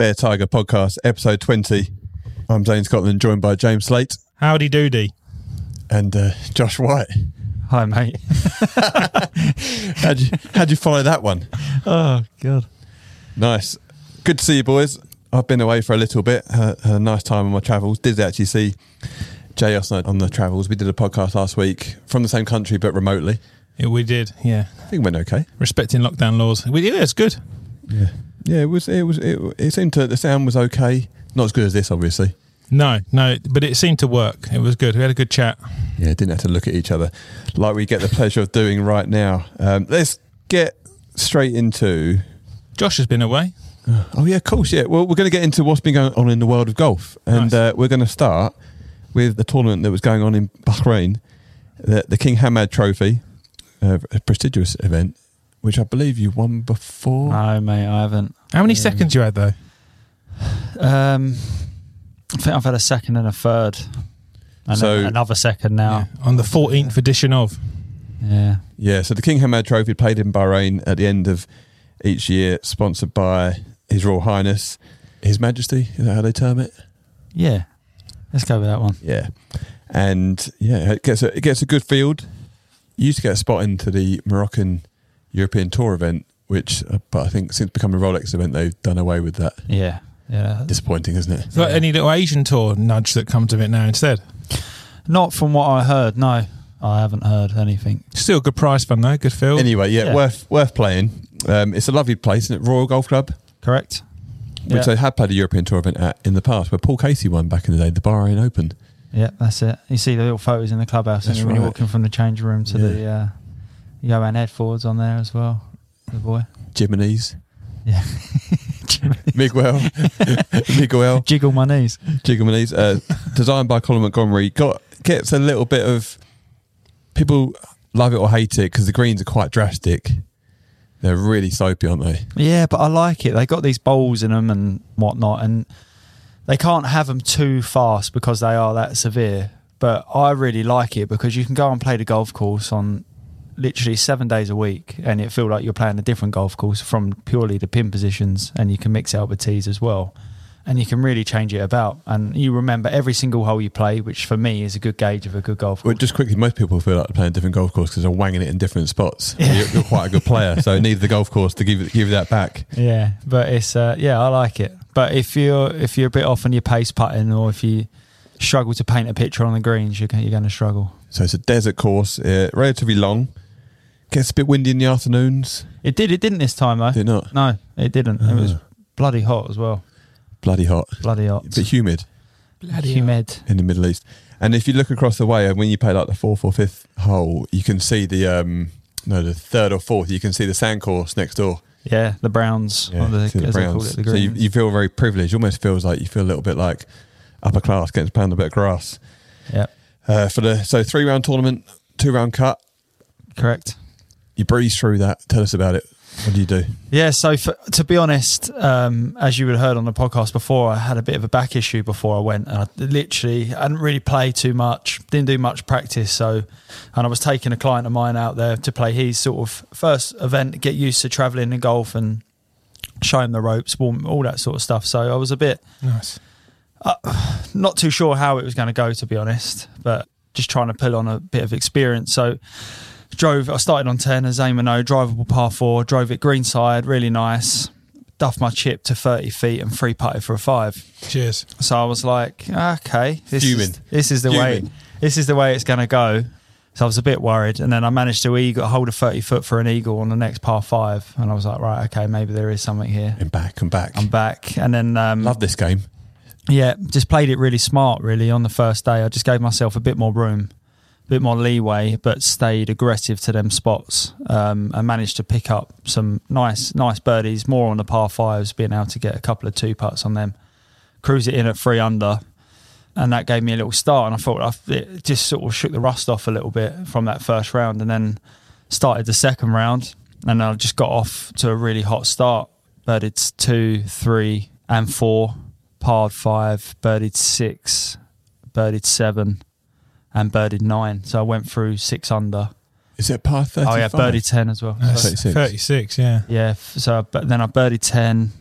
Bear Tiger podcast, episode 20. I'm Zane Scotland, joined by James Slate Howdy doody. and uh, Josh White. Hi, mate. How'd you, how'd you follow that one? Oh, God. Nice. Good to see you, boys. I've been away for a little bit, had, had a nice time on my travels. Did actually see Jay Osnard on the travels. We did a podcast last week from the same country but remotely. Yeah, we did, yeah. I think it went okay. Respecting lockdown laws. We, yeah, it's good. Yeah. Yeah, it was. It was. It, it seemed to. The sound was okay. Not as good as this, obviously. No, no, but it seemed to work. It was good. We had a good chat. Yeah, didn't have to look at each other like we get the pleasure of doing right now. Um, let's get straight into. Josh has been away. Oh yeah, of course. Yeah. Well, we're going to get into what's been going on in the world of golf, and Nice. uh, we're going to start with the tournament that was going on in Bahrain, the, the King Hamad Trophy, uh, a prestigious event, which I believe you won before. No, mate, I haven't. How many Yeah. seconds you had though? Um, I think I've had a second and a third. And So- then another second now. Yeah, on the 14th edition of. Yeah. Yeah, so the King Hamad Trophy played in Bahrain at the end of each year, sponsored by His Royal Highness, His Majesty. Is that how they term it? Yeah. Let's go with that one. Yeah, and yeah, it gets a, it gets a good field. You used to get a spot into the Moroccan European Tour event, which, uh, but I think since becoming a Rolex event, they've done away with that. Yeah. Yeah. Disappointing, isn't it? Got any little Asian tour nudge that comes of it now instead? Not from what I heard. No, I haven't heard anything. Still a good prize fund though, good field. Anyway, yeah, Yeah. worth worth playing. Um, it's a lovely place, isn't it? Royal Golf Club, Correct? which Yeah. they had played a European Tour event at in the past, where Paul Casey won back in the day, the Bahrain Open. Yeah, that's it. You see the little photos in the clubhouse That's and when you're right. walking from the change room to Yeah. the uh, Johan Edfors on there as well. The boy. Jimenez, Yeah. Miguel, Miguel, Jiggle my knees. Jimenez, uh, designed by Colin Montgomerie. Got gets a little bit of people love it or hate it because the greens are quite drastic. They're really soapy, aren't they? Yeah, but I like it. They got these bowls in them and whatnot, and they can't have them too fast because they are that severe. But I really like it because you can go and play the golf course on literally seven days a week, and it feel like you're playing a different golf course from purely the pin positions, and you can mix it up with tees as well, and you can really change it about. And you remember every single hole you play, which for me is a good gauge of a good golf Well, course. just quickly, most people feel like they're playing a different golf course because they're wanging it in different spots. Yeah. You're, you're quite a good player, so need the golf course to give give you that back. Yeah, but it's uh, yeah, I like it. But if you're if you're a bit off on your pace putting, or if you struggle to paint a picture on the greens, you're you're going to struggle. So it's a desert course, uh, relatively long. Gets a bit windy in the afternoons. It did. It didn't this time though. Did it not? No, it didn't. It was Ah. bloody hot as well. Bloody hot, Bloody hot. a bit humid Bloody Humid. in the Middle East. And if you look across the way, and when you play like the fourth or fifth hole, you can see the um no the third or fourth. You can see the sand course next door. Yeah, the Browns. or the, see the as they call Browns. it, the so you, greens. you feel very privileged. Almost feels like you feel a little bit like upper class getting to play on a bit of grass. yeah, Uh, for the so three round tournament, two round cut. correct. You breeze through that. Tell us about it. What do you do? Yeah, so for, to be honest, um, as you would have heard on the podcast before, I had a bit of a back issue before I went, and I literally hadn't really played too much, didn't do much practice. So, and I was taking a client of mine out there to play his sort of first event, get used to travelling in golf and show him the ropes, warm- all that sort of stuff. So I was a bit Nice. not too sure how it was going to go, to be honest, but just trying to pull on a bit of experience. So drove. I started on ten as aim Amano, drivable par four. Drove it greenside, really nice. Duffed my chip to thirty feet and free putted for a five. Cheers. So I was like, okay, this Fuming. is this is the way this is the way it's going to go. So I was a bit worried, and then I managed to eagle, hold a thirty foot for an eagle on the next par five, and I was like, right, okay, maybe there is something here. And back and back. I'm back, and then um, Love this game. yeah, just played it really smart, really, on the first day. I just gave myself a bit more room, a bit more leeway, but stayed aggressive to them spots um, and managed to pick up some nice, nice birdies, more on the par fives, being able to get a couple of two putts on them, cruise it in at three under. And that gave me a little start, and I thought it just sort of shook the rust off a little bit from that first round, and then started the second round, and I just got off to a really hot start. Birdied two, three, and four parred five, birdied six, birdied seven, and birdied nine. So I went through six under. Is it par 35? Oh yeah, birdied ten as well. That's So- 36. 36, yeah. yeah. f- So but then I birdied ten,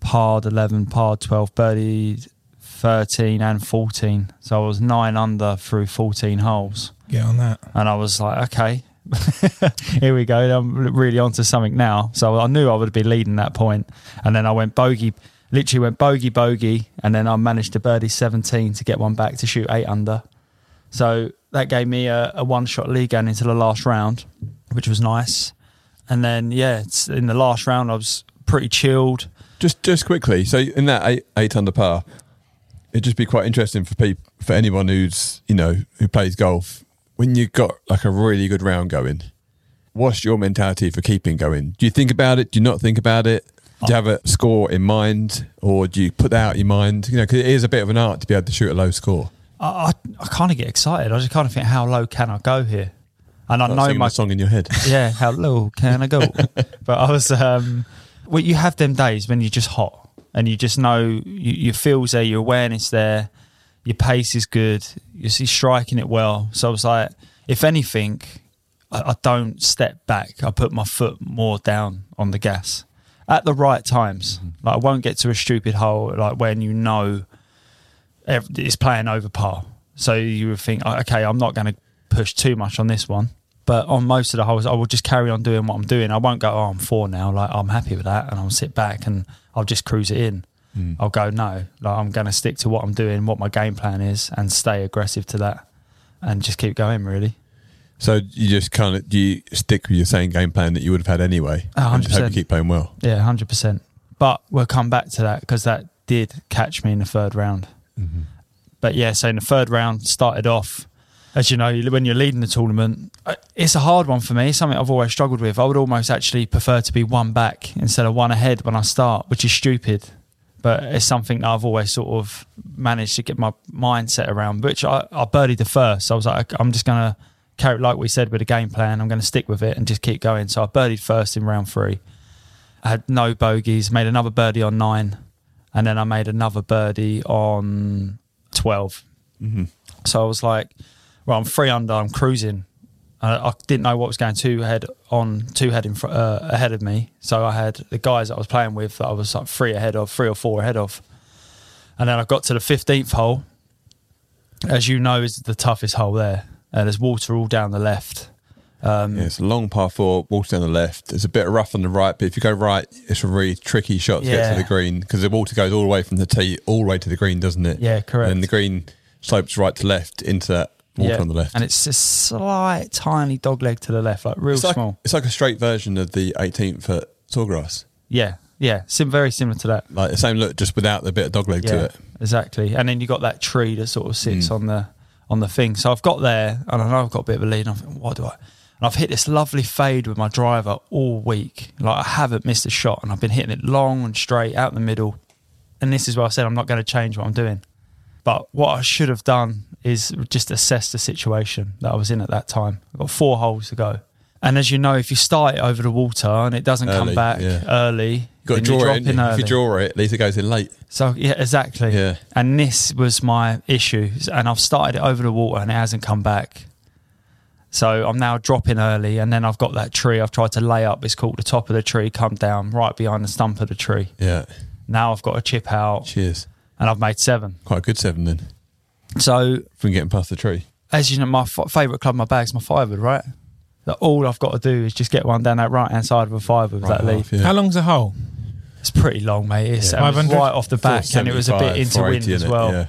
parred 11, parred 12, birdied 13 and 14. So I was nine under through 14 holes. Get on that. And I was like, okay, here we go. I'm really onto something now. So I knew I would be leading that point. And then I went bogey, literally went bogey, bogey. And then I managed to birdie 17 to get one back to shoot eight under. So that gave me a, a one shot lead going into the last round, which was nice. And then, yeah, in the last round, I was pretty chilled. Just just quickly, so in that eight eight under par, it'd just be quite interesting for people for anyone who's you know who plays golf. When you've got like a really good round going, what's your mentality for keeping going? Do you think about it? Do you not think about it? Do you have a score in mind, or do you put that out of your mind? You know, because it is a bit of an art to be able to shoot a low score. I, I, I kind of get excited. I just kind of think, how low can I go here? And I know my song in your head. yeah, how low can I go? but I was, um, well, you have them days when you're just hot and you just know you, your feels there, your awareness there, your pace is good, you're see striking it well. So I was like, if anything, I, I don't step back. I put my foot more down on the gas at the right times. Like I won't get to a stupid hole like when you know it's playing over par. So you would think, "Oh, okay, I'm not going to push too much on this one. But on most of the holes, I will just carry on doing what I'm doing. I won't go, oh, I'm four now. Like oh, I'm happy with that, and I'll sit back and I'll just cruise it in. Hmm. I'll go, no, like I'm going to stick to what I'm doing, what my game plan is, and stay aggressive to that, and just keep going. Really, So you just kind of do you stick with your same game plan that you would have had anyway, A and just hope you keep playing well. yeah, hundred percent. But we'll come back to that because that did catch me in the third round. But yeah, so in the third round, started off, as you know, when you're leading the tournament, uh, it's a hard one for me. It's something I've always struggled with. I would almost actually prefer to be one back instead of one ahead when I start, which is stupid. But it's something that I've always sort of managed to get my mindset around, which I, I birdied the first. I was like, I'm just going to carry, like we said, with a game plan. I'm going to stick with it and just keep going. So I birdied first in round three. I had no bogeys, made another birdie on nine, and then I made another birdie on 12. So I was like, well, I'm three under, I'm cruising. I, I didn't know what was going two head on, two head in fr- uh, ahead of me. So I had the guys that I was playing with that I was like three ahead of, three or four ahead of. And then I got to the 15th hole. As you know, is the toughest hole there. Uh, there's water all down the left. Um, Yeah, it's a long par four, water down the left. It's a bit rough on the right, but if you go right, it's a really tricky shot to get to the green because the water goes all the way from the tee all the way to the green, doesn't it? Yeah, correct. And the green slopes right to left into that water yeah. on the left. And it's a slight, tiny dog leg to the left, like real it's like, small. it's like a straight version of the 18th at Sawgrass. Yeah, yeah, sim- very similar to that. Like the same look, just without the bit of dog leg to it. exactly. And then you've got that tree that sort of sits Mm. on the on the thing. So I've got there, and I know I've got a bit of a lead. And I'm thinking, what do I? And I've hit this lovely fade with my driver all week. Like I haven't missed a shot, and I've been hitting it long and straight out the middle. And this is where I said I'm not going to change what I'm doing. But what I should have done is just assess the situation that I was in at that time. I've got four holes to go. And as you know, if you start it over the water and it doesn't come back yeah. early, You've got to draw it. in? If you draw it, at least it goes in late. So yeah, exactly. Yeah. And this was my issue, and I've started it over the water, and it hasn't come back. So I'm now dropping early, and then I've got that tree. I've tried to lay up. It's called the top of the tree, come down right behind the stump of the tree. Yeah. Now I've got a chip out, Cheers. and I've made seven. Quite a good seven then. So From getting past the tree. as you know, my f- favourite club in my bag's my five wood, right? That all I've got to do is just get one down that right hand side of a five wood with Right that lead. half, yeah. How long's a hole? It's pretty long, mate. It's, Yeah. Um, it was right off the back, and it was a bit 475, into wind 480, as innit? well. Yeah.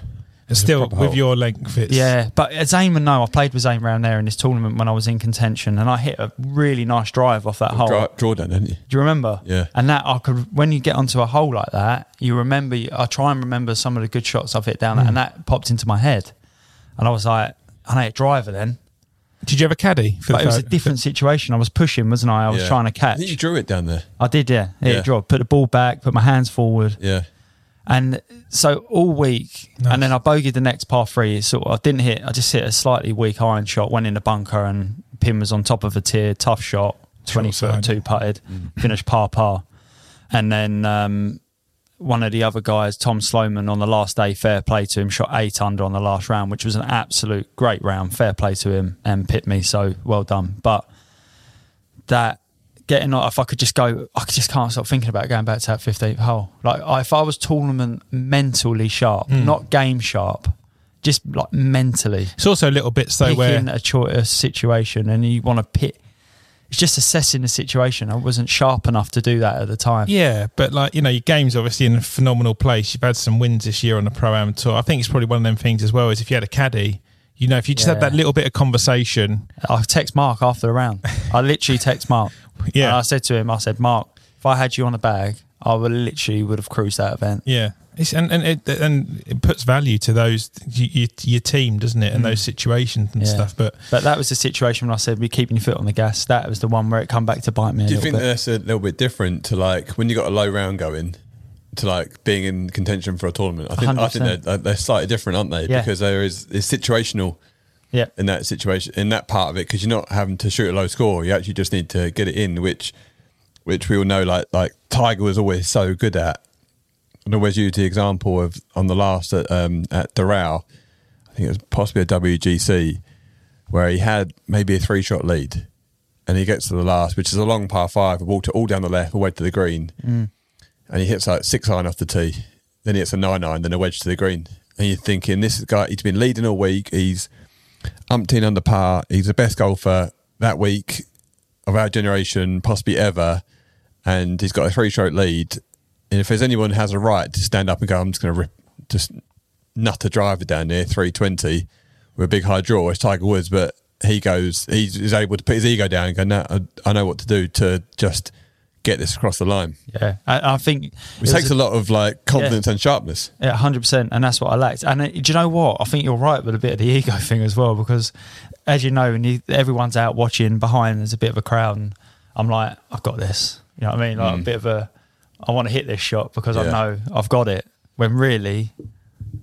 It's a still with hole. your length. It's Yeah, but Zane and no, I played with Zane round there in this tournament when I was in contention, and I hit a really nice drive off that hole. Draw, draw down, didn't you? Do you remember? Yeah. And that I could, when you get onto a hole like that, you remember. I try and remember some of the good shots I've hit down, that, hmm. and that popped into my head, and I was like, I ain't a driver then, Did you have a caddy? For but the it was a different situation. I was pushing, wasn't I? I was Yeah. trying to catch. you drew it down there. I did, yeah. Hit Yeah. a draw, put the ball back, put my hands forward, Yeah. And so all week, Nice. and then I bogeyed the next par three. So I didn't hit. I just hit a slightly weak iron shot. Went in the bunker, and pin was on top of a tier. Tough shot, twenty Short foot, two putted, finished par par, and then um, one of the other guys, Tom Sloman, on the last day, fair play to him, shot eight under on the last round, which was an absolute great round. Fair play to him and pit me. So well done. But that getting like if I could just go, I just can't stop thinking about going back to that fifteenth hole. Like if I was tournament mentally sharp, Mm. not game sharp, just like mentally It's also little bits though where a choice situation, and you want to pit. It's just assessing the situation. I wasn't sharp enough to do that at the time. Yeah, but like you know, your game's obviously in a phenomenal place. You've had some wins this year on the pro am tour. I think it's probably one of them things as well. Is if you had a caddy, you know, if you just had that little bit of conversation, I text Mark after the round. I literally text Mark. Yeah. And I said to him, I said, Mark, if I had you on a bag, I would literally would have cruised that event. yeah, it's, and and it and it puts value to those your, your team, doesn't it, and those situations and Mm. Yeah. stuff. But But that was the situation when I said, "Be keeping your foot on the gas." That was the one where it come back to bite me. A Do you little think bit. that's a little bit different to like when you got a low round going to like being in contention for a tournament? I think I think they're, they're slightly different, aren't they? Yeah. Because there is it's situational yeah, in that situation in that part of it because you're not having to shoot a low score. You actually just need to get it in, which which we all know like like Tiger was always so good at. And always use the example of on the last at um, at Doral, I think it was possibly a WGC, where he had maybe a three shot lead, and he gets to the last, which is a long par five, walked it all down the left, all the way to the green, and he hits like six iron off the tee, then he hits a nine iron, then a wedge to the green, and you're thinking this guy he's been leading all week, he's umpteen under par, he's the best golfer that week of our generation, possibly ever, and he's got a three stroke lead. And if there's anyone who has a right to stand up and go, I'm just going to rip, just nut a driver down there, 320 with a big high draw, it's Tiger Woods. But he goes, he's, able to put his ego down and go, no, I, I know what to do to just get this across the line. yeah. I, I think It takes a lot of like confidence and sharpness. Yeah, hundred percent, and that's what I lacked. And uh, do you know what? I think you're right with a bit of the ego thing as well, because as you know, when you, everyone's out watching behind, there's a bit of a crowd, and I'm like, I've got this. You know what I mean? Like a bit of a, I want to hit this shot because I Mm. Know I've got it. When really,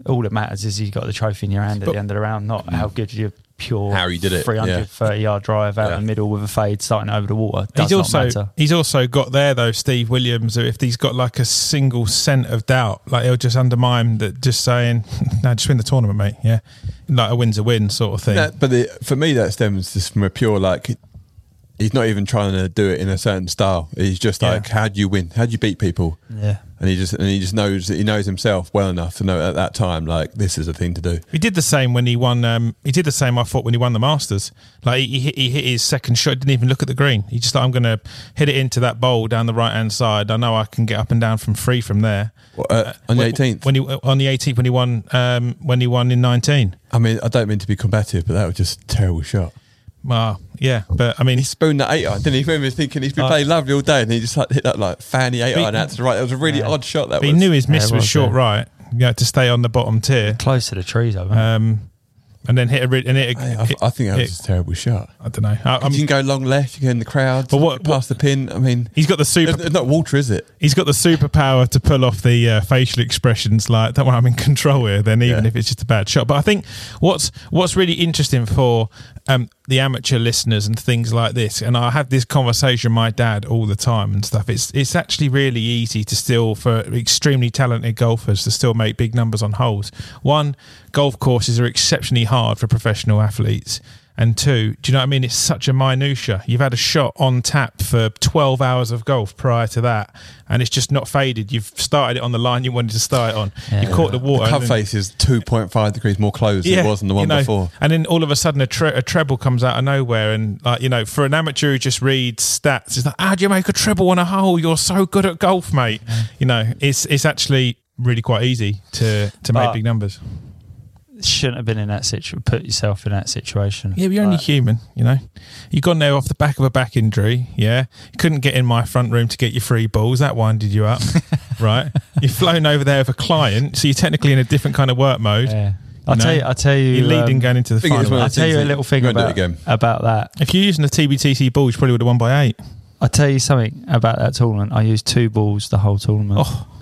all that matters is you got the trophy in your hand at the end of the round, not how good your pure How he did it, 330 yard drive out Yeah. the middle with a fade starting over the water. Does he's not also matter. he's also got there though Steve Williams. If he's got like a single cent of doubt, like he'll just undermine that. Just saying, no, just win the tournament, mate. Yeah, like a win's a win sort of thing. That, but the, for me, that stems just from a pure like. He's not even trying to do it in a certain style. He's just Yeah. like, how do you win? How do you beat people? Yeah. And he just and he just knows that he knows himself well enough to know at that time like this is a thing to do. He did the same when he won. Um, he did the same. I thought when he won the Masters, like he, he, hit, he hit his second shot, didn't even look at the green. He just thought, I'm going to hit it into that bowl down the right hand side. I know I can get up and down from free from there. Well, uh, on the When- 18th. when he on the 18th when he won um, when he won in 19. I mean, I don't mean to be combative, but that was just a terrible shot. Well, yeah, but I mean, He spooned that eight iron, didn't he? He was thinking he's been Uh, playing lovely all day, and he just like, hit that like fanny eight He- iron out to the right. It was a really Yeah. odd shot. That he was. He knew his miss it was was, short yeah. right. You had to stay on the bottom tier, Close to the trees, I think. um, and then hit a ri- and hit. I, A, I, hit- I think that was hit- a terrible shot. I don't know. I, I'm- you can go long left, you can go in the crowd, But what- past the pin. I mean, he's got the super. it's, it's not water, is it? He's got the superpower to pull off the uh, facial expressions like don't worry, I'm in control here. Then even Yeah. if it's just a bad shot, but I think what's what's really interesting for um, the amateur listeners and things like this, and I have this conversation with my dad all the time and stuff. It's it's actually really easy to still for extremely talented golfers to still make big numbers on holes. One, golf courses are exceptionally hard for professional athletes. And two, do you know what I mean? It's such a minutia. You've had a shot on tap for 12 hours of golf prior to that, and it's just not faded. You've started it on the line you wanted to start it on. You've caught the water. The club face is two point five degrees more closed than it was than the you one know, before. And then all of a sudden, a, tre- a treble comes out of nowhere, and like you know, for an amateur who just reads stats, it's like, how do you make a treble on a hole? You're so good at golf, mate. You know, it's it's actually really quite easy to to make big numbers. Shouldn't have been in that situation. Put yourself in that situation. Yeah, but you're only human, you know. You gone there off the back of a back injury, yeah. You couldn't get in my front room to get your free balls. That winded you up, right? You've flown over there with a client, so you're technically in a different kind of work mode. Yeah. I'll know? tell you. I'll tell you. You're leading um, going into the Thing final. when I I'll tell you a little thing you won't do it about again. about that. if you're using the TBTC ball, you probably would have won by eight. I'll tell you something about that tournament. I used two balls the whole tournament. Oh, That's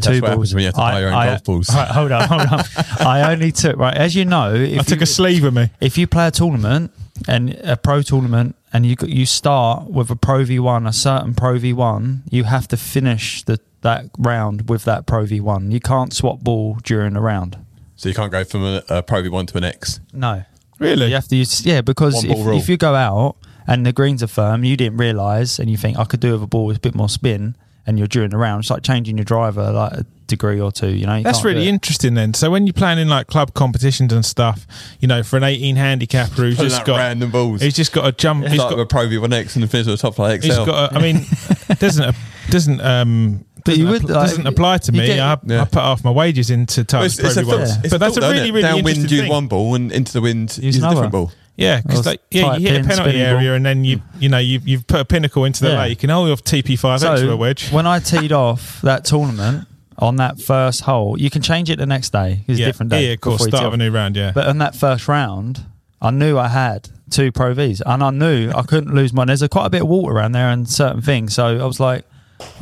two what balls. happens when you have to buy your own I- golf balls. Right, hold on, hold on. I only took right as you know. If I took you, a sleeve with me. if you play a tournament and a pro tournament and you you start with a pro v one, a certain pro v one, you have to finish the that round with that pro v one. You can't swap ball during the round. So you can't go from a, a Pro V1 to an X. No, Really? you have to use yeah because if, if you go out and the greens are firm. You didn't realise, and you think I could do with a ball with a bit more spin, and you're during the round. It's like changing your driver like a degree or two. You know, You That's really interesting then. So when you're playing in like club competitions and stuff, you know, for an 18 handicapper who's Pulling just got random balls. he's just got a jump. He's He's like got, a Pro V1X and the finish with a top flight he's XL. got. A, I mean, doesn't doesn't um. But you doesn't would, appl- like, doesn't apply to me. get- I, Yeah. I put half my wages into Well, it's, it's a Pro thought, V1. it's but that's a thought, really isn't it? really downwind interesting use thing. one ball and into the wind Use use, a another. different ball. Yeah, because yeah, you hit a penalty area ball. and then you you know you've you've put a pinnacle into the Yeah. lake and oh, you've TP5X with a wedge. when I teed off that tournament on that first hole, you can change it the next day. It's yeah, a different day. yeah, of course. Start of a new round. Yeah, But on that first round, I knew I had two Pro Vs, and I knew I couldn't lose mine. There's a, quite a bit of water around there and certain things, so I was like,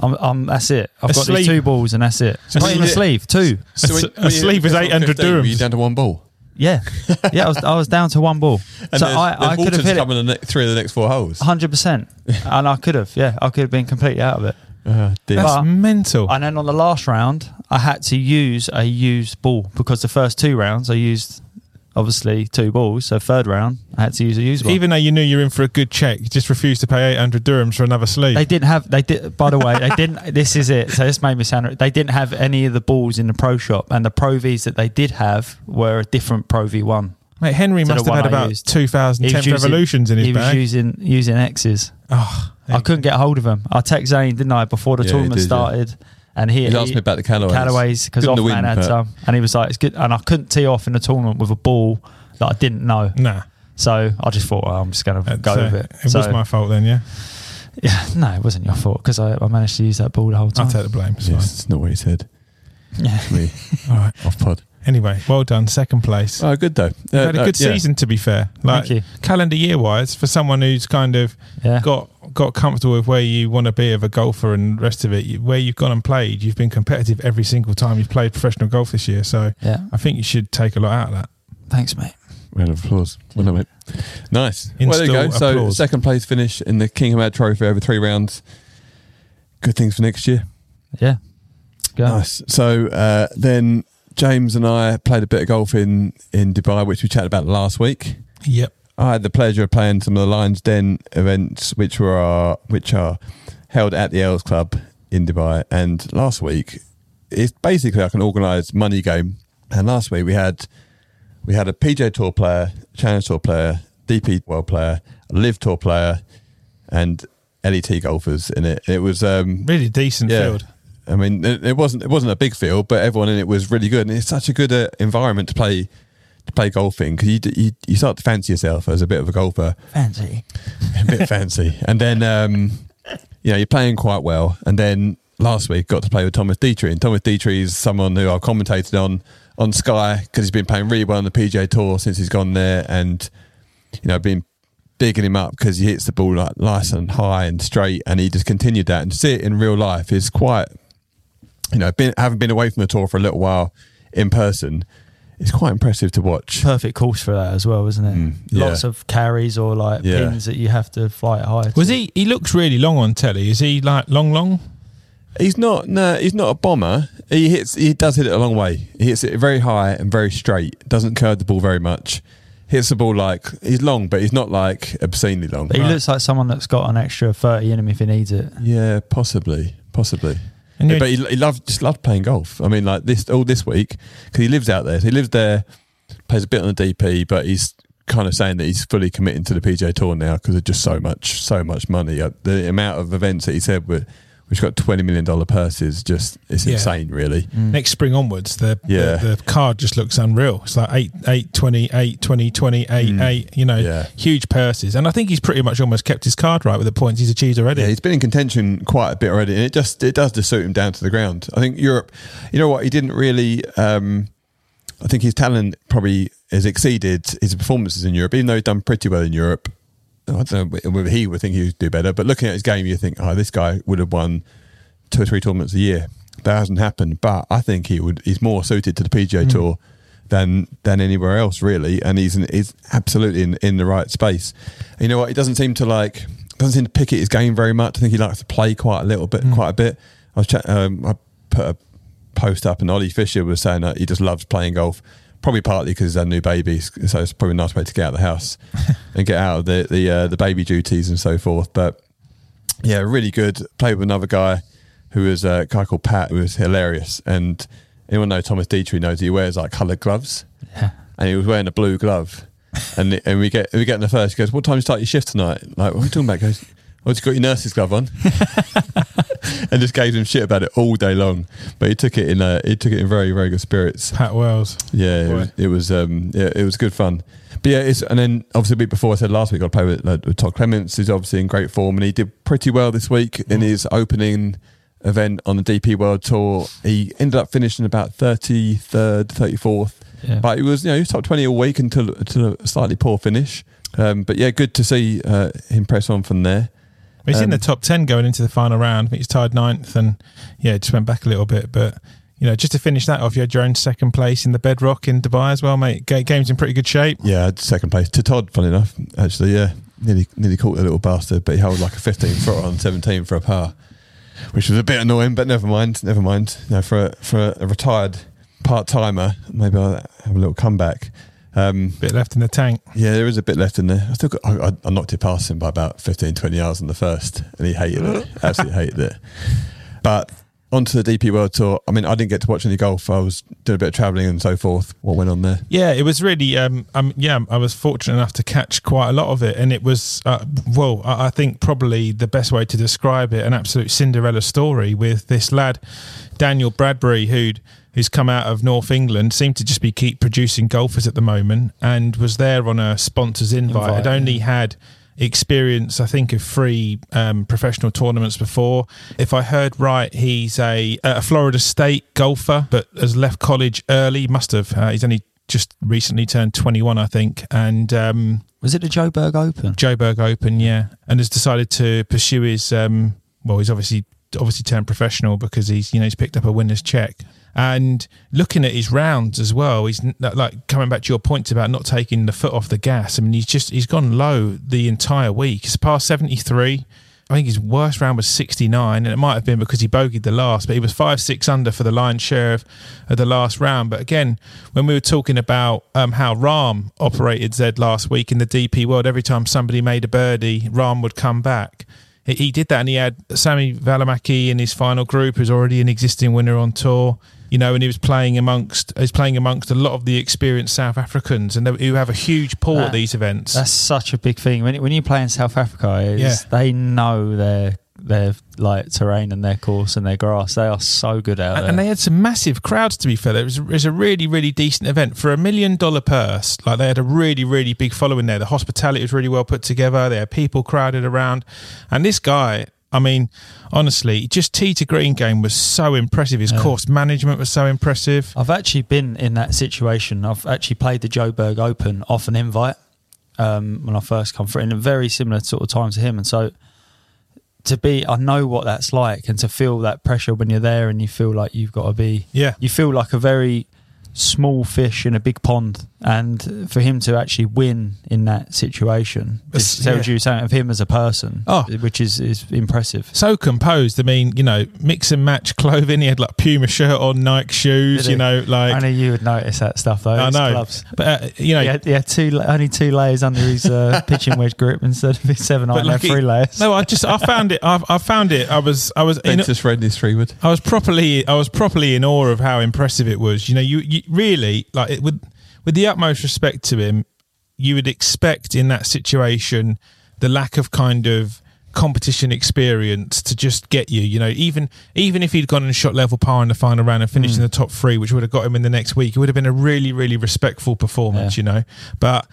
I'm, I'm that's it. I've A got sleeve. these two balls, and that's it. A Not even a sleeve. sleeve, two. a sleeve is 800 Were you dirhams. down to one ball? Yeah, yeah. I was, I was down to one ball, And so there's, I, I could have hit to it in the ne- three of the next four holes. hundred percent, and I could have. Yeah, I could have been completely out of it. Uh, that's but- mental. And then on the last round, I had to use a used ball because the first two rounds I used obviously two balls. So third round I had to use a used one. Even though you knew you're in for a good check, you just refused to pay 800 dirhams for another sleeve. they didn't have. They did. By the way, they didn't. This is it. So this made me sound. They didn't have any of the balls in the pro shop, and the Pro Vs that they did have were a different Pro V one. Mate, Henry must have had I about used. 2010 revolutions in his he was bag. using using X's. oh, I couldn't get hold of him. I text Zane, didn't I, before the Yeah, tournament did, yeah. Started, and he, He asked me about the Callaways. Callaways because Good in the Offman wind, had but- some, and he was like, "It's good." And I couldn't tee off in the tournament with a ball that I didn't know, Nah, so I just thought, well, "I'm just going to go with it." It so, was my fault then, yeah. yeah, no, it wasn't your fault because I, I managed to use that ball the whole time. I'll take the blame. It's Yes, it's not what he said. yeah. Me. All right. off pod. Anyway, well done. Second place. Oh, good though. Uh, You had a uh, good yeah. season, to be fair. Like Thank you. calendar year wise, for someone who's kind of Yeah, got got comfortable with where you want to be of a golfer and the rest of it, you- where you've gone and played, you've been competitive every single time you've played professional golf this year. So yeah. I think you should take a lot out of that. Thanks, mate. Round of applause. Well done, mate. Nice. well, there you Install go. So applause. second place finish in the King Hamad Trophy over three rounds. Good things for next year. Yeah, go. Nice. So uh, then James and I played a bit of golf in in Dubai, which we chatted about last week. Yep. I had the pleasure of playing some of the Lions Den events, which were uh, which are held at the Els Club in Dubai. And last week, it's basically like an organised money game. And last week we had we had a PGA Tour player, Challenge Tour player, DP World player, a LIV Tour player, and LET golfers in it. It was um, Really decent yeah. field. I mean, it, it wasn't it wasn't a big field, but everyone in it was really good, and it's such a good uh, environment to play to play golf in because you, you you start to fancy yourself as a bit of a golfer, Fancy. a bit fancy, and then um, you know you're playing quite well, and then last week got to play with Thomas Detry, and Thomas Detry is someone who I've commentated on on Sky because he's been playing really well on the PGA Tour since he's gone there, and you know been bigging him up because he hits the ball like nice and high and straight, and he just continued that, and to see it in real life is quite you know, been having been away from the tour for a little while in person, it's quite impressive to watch. Perfect course for that as well, isn't it? Mm, yeah. Lots of carries or like Yeah. pins that you have to fly it high. Was to. he? He looks really long on telly. Is he like long, long? He's not no, he's not a bomber. He hits he does hit it a long way. He hits it very high and very straight. Doesn't curve the ball very much. Hits the ball like he's long, but he's not like obscenely long. But he Right. looks like someone that's got an extra 30 in him if he needs it. Yeah, possibly, possibly. And but he, he loved just loved playing golf. I mean, like this all this week because he lives out there. So he lives there, plays a bit on the DP, but he's kind of saying that he's fully committing to the PGA Tour now because of just so much, so much money. Uh, the amount of events that he said were, which got twenty million dollar purses, just it's Yeah. insane, really. next spring onwards, the, Yeah. the the card just looks unreal. It's like 8, 8, 20, 8, 20, 20, 8, Mm. 8, you know, Yeah. huge purses. And I think he's pretty much almost kept his card right with the points he's achieved already. Yeah, he's been in contention quite a bit already, and it just it does just suit him down to the ground. I think Europe, you know what, he didn't really. Um, I think his talent probably has exceeded his performances in Europe, even though he's done pretty well in Europe. I don't know whether he would think he would do better, but looking at his game, you think, oh, this guy would have won two or three tournaments a year. That hasn't happened, but I think he would. He's more suited to the PGA Tour than than anywhere else, really, and he's he's absolutely in, in the right space. And you know what? He doesn't seem to like doesn't seem to pick at his game very much. I think he likes to play quite a little bit, quite a bit. I was chat, um, I put a post up, and Ollie Fisher was saying that he just loves playing golf, Probably partly because he's a new baby, so it's probably a nice way to get out of the house and get out of the the uh, the baby duties and so forth. But yeah, really good. Played with another guy who was a guy called Pat, who was hilarious. And anyone know Thomas Detry knows he wears like coloured gloves, Yeah. and he was wearing a blue glove. And and we get we get in the first. He goes, "What time do you start your shift tonight?" Like, what are you talking about? He goes, "Oh, you got your nurse's glove on," and just gave him shit about it all day long. But he took it in uh, he took it in very very good spirits. Pat Wells. Yeah, it was, it was um yeah it was good fun. But yeah, it's and then obviously the week before I said last week I played with, uh, with Todd Clements, who's obviously in great form, and he did pretty well this week in his opening event on the DP World Tour. He ended up finishing about thirty third, thirty fourth, Yeah. but he was you know he was top twenty all week until until a slightly poor finish. Um, but yeah, good to see uh, him press on from there. He's in Um, the top 10 going into the final round. I think he's tied ninth and, yeah, just went back a little bit. But, you know, just to finish that off, you had your own second place in the Bedrock in Dubai as well, mate. Game's in pretty good shape. Yeah, second place to Todd. Funny enough, actually, yeah, nearly nearly caught the little bastard, but he held like a 15 foot on 17 for a par, which was a bit annoying. But never mind, never mind. You know, for a, for a retired part timer, maybe I'll have a little comeback. Um, Bit left in the tank. yeah, there is a bit left in there. I still got, I, I- knocked it past him by about 15, 20 yards on the first, and he hated it. Absolutely hated it. But onto the DP World Tour. I mean, I didn't get to watch any golf. I was doing a bit of travelling and so forth. What went on there? Yeah, it was really. Um, um, yeah, I was fortunate enough to catch quite a lot of it, and it was. Uh, well, I, I think probably the best way to describe it, an absolute Cinderella story with this lad, Daniel Bradbury, who'd who's come out of North England, seemed to just be keep producing golfers at the moment, and was there on a sponsor's invite. Invite, Had only had experience, I think, of three um, professional tournaments before. If I heard right, he's a, a Florida State golfer, but has left college early. Must have. Uh, he's only just recently turned 21, I think, and um, Was it the Joburg Open? Joburg Open, yeah, and has decided to pursue his. Um, well, he's obviously obviously turned professional because he's you know he's picked up a winner's check. And looking at his rounds as well, he's like coming back to your point about not taking the foot off the gas. I mean, he's just he's gone low the entire week. He's past seventy three. I think his worst round was 69, and it might have been because he bogeyed the last, but he was five six under for the lion's share of, of the last round. But again, when we were talking about um, how Rahm operated Zed last week in the DP world, every time somebody made a birdie, Rahm would come back. He, he did that, and he had Sami Valimaki in his final group, who's already an existing winner on tour. You know, and he was playing amongst he was playing amongst a lot of the experienced South Africans, and they, who have a huge pull at these events. That's such a big thing. When when you play in South Africa, Yeah. they know their their like terrain and their course and their grass. They are so good out And, there. and they had some massive crowds, to be fair. It was, it was a really, really decent event for a million dollar purse. Like they had a really, really big following there. The hospitality was really well put together. There, people crowded around. And this guy, I mean, honestly, just tee to green game was so impressive. His Yeah. course management was so impressive. I've actually been in that situation. I've actually played the Joburg Open off an invite um, when I first come through, in a very similar sort of time to him. And so to be, I know what that's like, and to feel that pressure when you're there and you feel like you've got to be, Yeah. you feel like a very small fish in a big pond. And for him to actually win in that situation It's- just tells yeah. you something of him as a person, Oh. which is, is impressive. So composed. I mean, you know, mix and match clothing. He had like Puma shirt on, Nike shoes, Did you he? know, like. Only you would notice that stuff though. I his know. Gloves. But, uh, you know, Yeah, yeah, two only two layers under his uh, pitching wedge grip instead of his seven But iron. like Like three it- layers. no, I just, I found it, I, I found it, I was, I was, in, Ventus Redness Freewood. I was properly, I was properly in awe of how impressive it was. You know, you, you really like it with, with the utmost respect to him, you would expect in that situation the lack of kind of competition experience to just get you. You know, even even if he'd gone and shot level par in the final round and finished hmm. in the top three, which would have got him in the next week, it would have been a really, really respectful performance. Yeah. You know, but.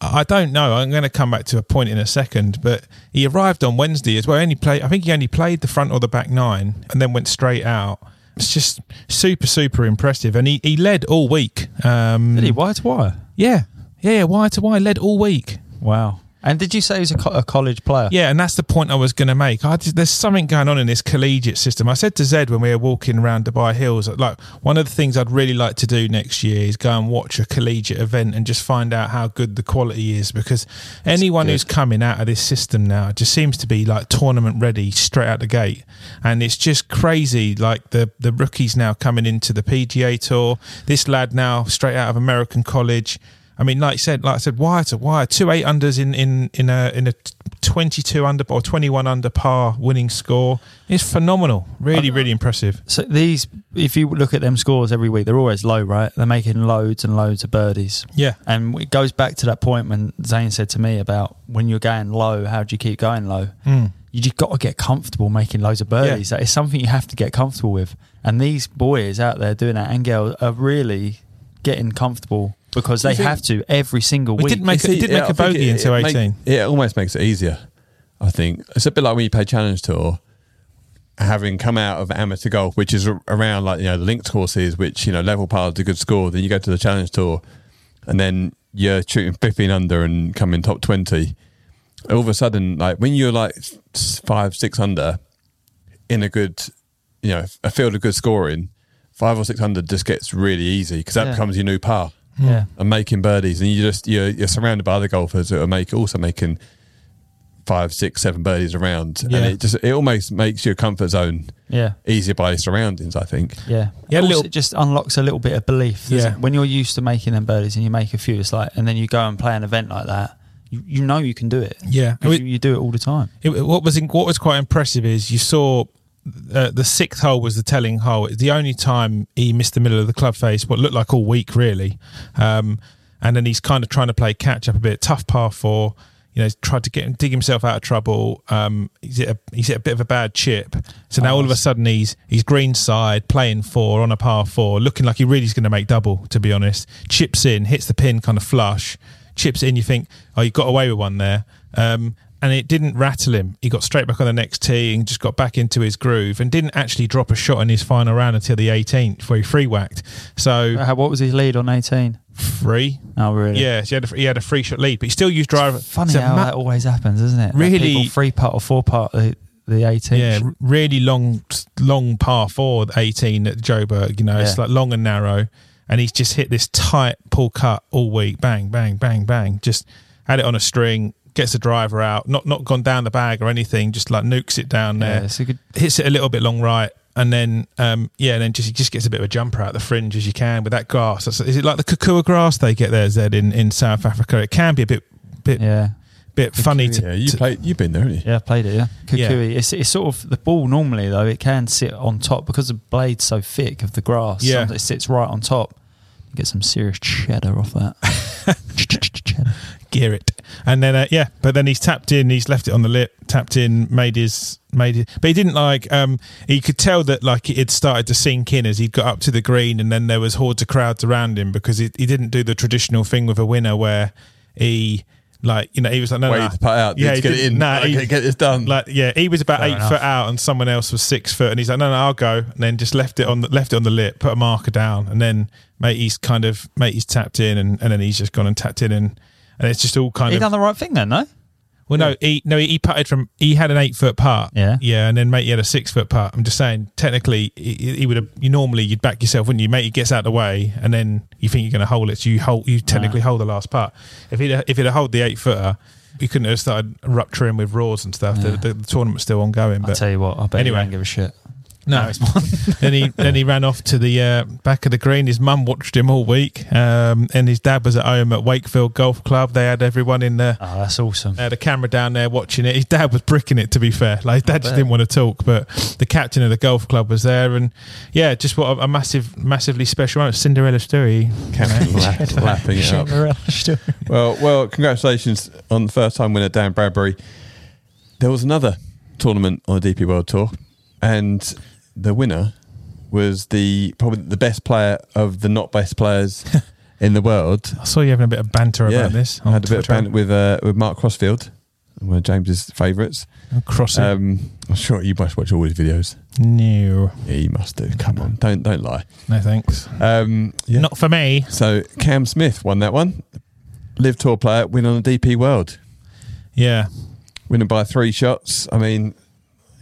I don't know. I'm going to come back to a point in a second, but he arrived on Wednesday as well. Only play. I think he only played the front or the back nine, and then went straight out. It's just super, super impressive, and he, he led all week. Um, Did he wire to wire? Yeah, yeah, yeah. Wire to wire led all week. Wow. And did you say he was a, co- a college player? Yeah, and that's the point I was going to make. I there's something going on in this collegiate system. I said to Zed when we were walking around Dubai Hills, like one of the things I'd really like to do next year is go and watch a collegiate event and just find out how good the quality is. Because anyone good. who's coming out of this system now just seems to be like tournament ready straight out the gate, and it's just crazy. Like the the rookies now coming into the PGA Tour. This lad now straight out of American college. I mean, like I said, like I said, wire to wire, two eight unders in in in a in a twenty two under or twenty one under par winning score is phenomenal. Really, really impressive. So these, if you look at them scores every week, they're always low, right? They're making loads and loads of birdies. Yeah, And it goes back to that point when Zane said to me about when you're going low, how do you keep going low? Mm. You just got to get comfortable making loads of birdies. That is something you have to get comfortable with. And these boys out there doing that and girls are really getting comfortable because they think- have to every single We week. didn't make You it- did make I a think bogey in it 218. make- it almost makes it easier. I think it's a bit like when you play Challenge Tour, having come out of amateur golf, which is around like you know the linked courses, which you know level par is a good score. Then you go to the Challenge Tour, and then you're shooting 15 under and coming top 20. All of a sudden, like when you're like five, six under in a good, you know, a field of good scoring, five or six under just gets really easy because that Yeah. becomes your new par Hmm. yeah. and making birdies, and you just you're, you're surrounded by other golfers that are make also making five, six, seven birdies around, Yeah. and it just it almost makes your comfort zone Yeah. easier by your surroundings. I think. Yeah, Yeah, Also, little- it just unlocks a little bit of belief. Yeah. it? when you're used to making them birdies and you make a few, it's like, and then you go and play an event like that, you, you know you can do it. Yeah, It- you, you do it all the time. It, what was in, what was quite impressive is you saw uh, the sixth hole was the telling hole. It's the only time he missed the middle of the club face, what looked like all week really. Um, and then he's kind of trying to play catch up a bit. Tough par four. You know, he's tried to get dig himself out of trouble. Um, he's hit a, he's hit a bit of a bad chip. So now Oh, all of a sudden he's he's green side playing four on a par four, looking like he really is going to make double. To be honest, chips in, hits the pin kind of flush, chips in. You think, oh, you got away with one there. Um, and it didn't rattle him. He got straight back on the next tee and just got back into his groove and didn't actually drop a shot in his final round until the 18th, where he free whacked. So Uh, What was his lead on 18? free, Oh, really? yeah. So he had a, he had a free shot lead, but he still used driver. Funny it's a how ma- that always happens, isn't it? Really- three putt or four putt the, the 18. Yeah, really long, long par four, the 18 at Joburg. You know, it's like long and narrow, and he's just hit this tight pull cut all week. Bang, bang, bang, bang. Just had it on a string. Gets the driver out, not not gone down the bag or anything. Just like nukes it down there. it's a good. hits it a little bit long right, and then um, yeah, and then just he just gets a bit of a jumper out the fringe as you can with that grass. That's, is it like the Kikuyu grass they get there, Zed, in, in South Africa? It can be a bit bit Yeah, bit funny to, Yeah, you to- played. You've been there, haven't you? yeah, I played it. Yeah, Yeah. It's it's sort of the ball normally though. It can sit on top because the blade's so thick of the grass. Yeah. it sits right on top. You get some serious cheddar off that. cheddar. Gear it. And then uh, yeah, but then he's tapped in, he's left it on the lip, tapped in, made his made it, but he didn't like. Um, he could tell that like it had started to sink in as he got up to the green, and then there was hordes of crowds around him because he, he didn't do the traditional thing with a winner where he like you know he was like no to put out. Yeah, get it in. nah, okay, he- get this done. like yeah, he was about Fair eight enough. foot out, and someone else was six foot, and he's like, no, no, I'll go, and then just left it on the left it on the lip, put a marker down, and then mate, he's kind of mate, he's tapped in, and, and then he's just gone and tapped in, and and it's just all kind He of He done the right thing then, no? well, no, he no he putted from he had an eight foot putt, Yeah. yeah, and then mate, he had a six foot putt. I'm just saying, technically, he, he would have. You normally you'd back yourself, wouldn't you? Mate, he gets out of the way, and then you think you're going to hold it, so you hold you technically hold the last putt. If he if he'd have hold the eight footer, you couldn't have started rupturing with roars and stuff. The, Yeah. the, the tournament's still ongoing, I but tell you what, I bet Anyway. he don't give a shit. No, then he then he ran off to the uh, back of the green. His mum watched him all week, um, and his dad was at home at Wakefield Golf Club. They had everyone in there. Oh, that's awesome. they had a camera down there watching it. His dad was bricking it, to be fair. Like his dad just didn't want to talk, but the captain of the golf club was there, and yeah, just what a, a massive, massively special moment. Cinderella story. Captain lap, lapping it up. Well, well, congratulations on the first time winner Dan Bradbury. There was another tournament on the DP World Tour, and the winner was the probably the best player of the not best players in the world. I saw you having a bit of banter about this. I had a bit of Twitter. banter with uh, with Mark Crossfield, one of James's favourites. crossing. Um, I'm sure you must watch all his videos. no, Yeah, you must do. Come on, don't don't lie. no thanks. Um, yeah. Not for me. So Cam Smith won that one. LIV Tour player win on the DP World. Yeah. winning by three shots. I mean,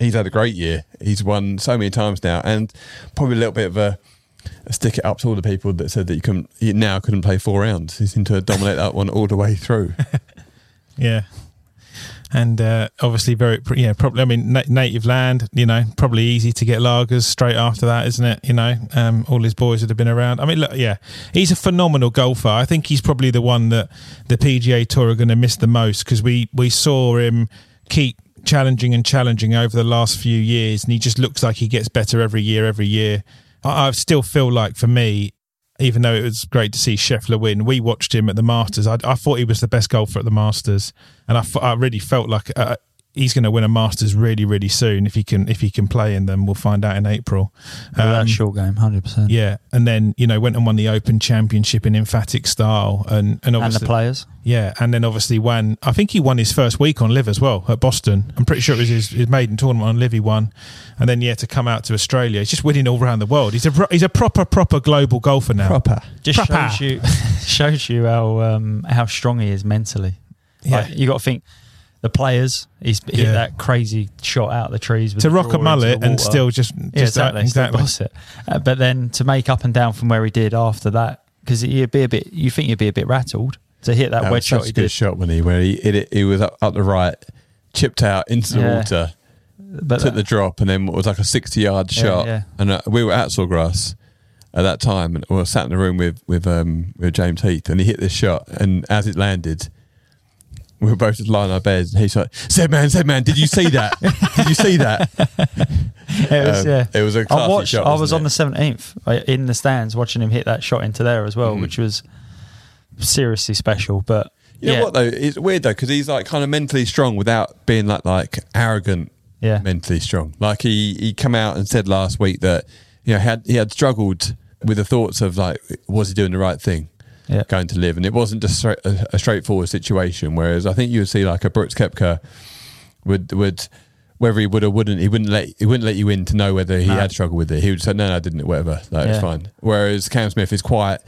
he's had a great year. He's won so many times now, and probably a little bit of a, a stick it up to all the people that said that you couldn't, now couldn't play four rounds. He seemed to dominate that one all the way through. Yeah. And uh, obviously, very yeah, probably. I mean, na- native land. You know, probably easy to get lagers straight after that, isn't it? You know, um, all his boys would have been around. I mean, look, yeah, he's a phenomenal golfer. I think he's probably the one that the PGA Tour are going to miss the most because we we saw him keep challenging and challenging over the last few years, and he just looks like he gets better every year, every year. I, I still feel like for me, even though it was great to see Scheffler win, we watched him at the Masters. I, I thought he was the best golfer at the Masters, and I really felt like uh, he's going to win a Masters really, really soon if he can if he can play in them. We'll find out in April. Well, Um, that short game, hundred percent. yeah, and then you know went and won the Open Championship in emphatic style, and and and obviously the players. yeah, and then obviously won. I think he won his first week on LIV as well at Boston. I'm pretty sure it was his, his maiden tournament on LIV. He won, and then yeah, to come out to Australia, he's just winning all around the world. He's a he's a proper proper global golfer now. Proper. Just Proper. shows you shows you how um, how strong he is mentally. Yeah. Like, you got to think the players. He's hit Yeah. that crazy shot out of the trees with to rock a mullet and still just, just yeah, exactly, that- exactly. boss it. Uh, but then to make up and down from where he did after that, because you'd be a bit, you think you'd be a bit rattled to hit that, That wedge shot he a good did. shot when he where he hit it. He was up, up the right, chipped out into the Yeah. water, But took that- the drop, and then it was like a sixty-yard Yeah, shot. yeah. And uh, we were at Sawgrass at that time, and we were sat in the room with with um, with James Heath, and he hit this shot, and as it landed. We were both just lying on our beds, and he's like, "Said man, said man, did you see that? did you see that?" it was, Um, yeah. it was a I watched. shot, I was wasn't on the seventeenth in the stands watching him hit that shot into there as well, Mhm. which was seriously special. But You know what though? It's weird though because he's like kind of mentally strong without being like like arrogant. Yeah. mentally strong. Like he he come out and said last week that you know he had he had struggled with the thoughts of like was he doing the right thing Yeah. going to LIV, and it wasn't just a, a straightforward situation. Whereas I think you would see like a Brooks Koepka would would. Whether he would or wouldn't, he wouldn't let he wouldn't let you in to know whether he No. had struggled with it. He would say, "No, no, I didn't. Whatever, like, it's fine." Whereas Cam Smith is quite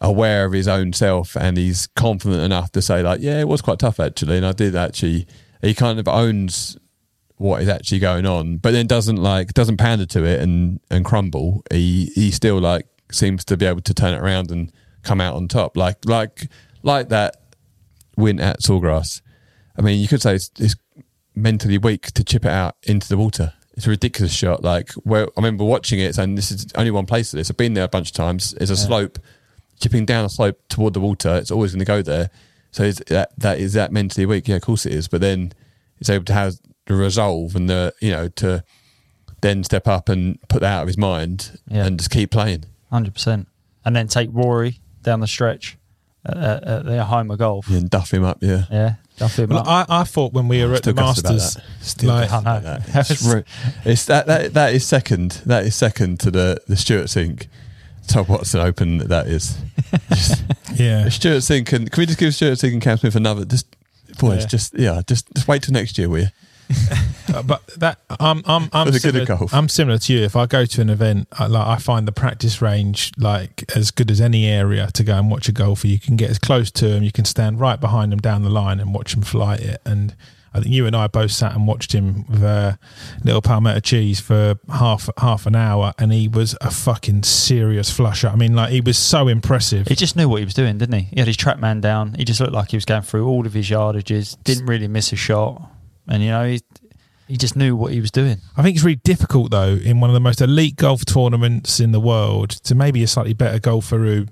aware of his own self and he's confident enough to say like yeah it was quite tough actually and i did actually he kind of owns what is actually going on but then doesn't like doesn't pander to it and and crumble he he still like seems to be able to turn it around and come out on top like like like that win at sawgrass i mean you could say it's, it's mentally weak to chip it out into the water it's a ridiculous shot like where i remember watching it and this is only one place for this i've been there a bunch of times It's a slope chipping down a slope toward the water, it's always going to go there. So is that that is that mentally weak? Yeah, of course it is. But then it's able to have the resolve and the you know to then step up and put that out of his mind Yeah. and just keep playing. hundred percent. And then take Rory down the stretch at, at, at their home of golf. Yeah, and duff him up. Yeah, Yeah, duff him Well, up. I, I thought when we oh, were at the Still gutted about Masters, that. Still like, I know. that. It's, re- it's that, that that is second. That is second to the the Stewart Cink. Tom Watson Open. That is. Just, yeah, Stewart Cink and can we just give Stewart Cink and Cam Smith another? Just boys, Yeah. just yeah, just just wait till next year, will you? Uh, but that I'm I'm I'm For good similar, golf. I'm similar to you. If I go to an event, I, like I find the practice range like as good as any area to go and watch a golfer. You can get as close to them. You can stand right behind them down the line and watch them fly it. And I think you and I both sat and watched him with a little palmetto cheese for half half an hour, and he was a fucking serious flusher. I mean, like he was so impressive. He just knew what he was doing, didn't he? He had his TrackMan down. He just looked like he was going through all of his yardages. Didn't really miss a shot, and you know he he just knew what he was doing. I think it's really difficult though in one of the most elite golf tournaments in the world to maybe a slightly better golfer who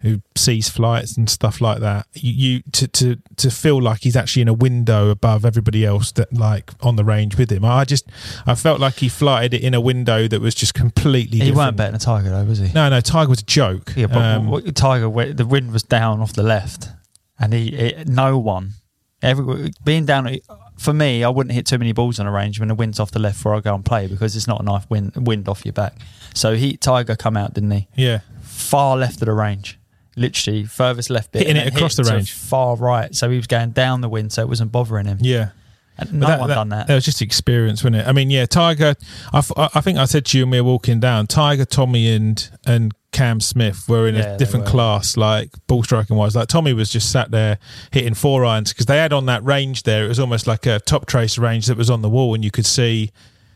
who sees flights and stuff like that. You, you to to to feel like he's actually in a window above everybody else that like on the range with him. I just I felt like he flighted it in a window that was just completely. He different. weren't better than Tiger though, was he? No, no, Tiger was a joke. Yeah, but Um, what- Tiger, the wind was down off the left, and he, it, no one, every being down. For me, I wouldn't hit too many balls on a range when the wind's off the left before I go and play because it's not a nice wind wind off your back. So he Tiger come out, didn't he? yeah, Far left of the range, literally furthest left bit, Hitting it across hit the range. far right. So he was going down the wind, so it wasn't bothering him. yeah. And no one done that. That was just experience, wasn't it? I mean, yeah, Tiger. I, f- I think I said to you when we were walking down, Tiger, Tommy, and and Cam Smith were in Yeah, a different class, like ball striking wise. Like Tommy was just sat there hitting four irons because they had on that range there. It was almost like a Toptracer range that was on the wall, and you could see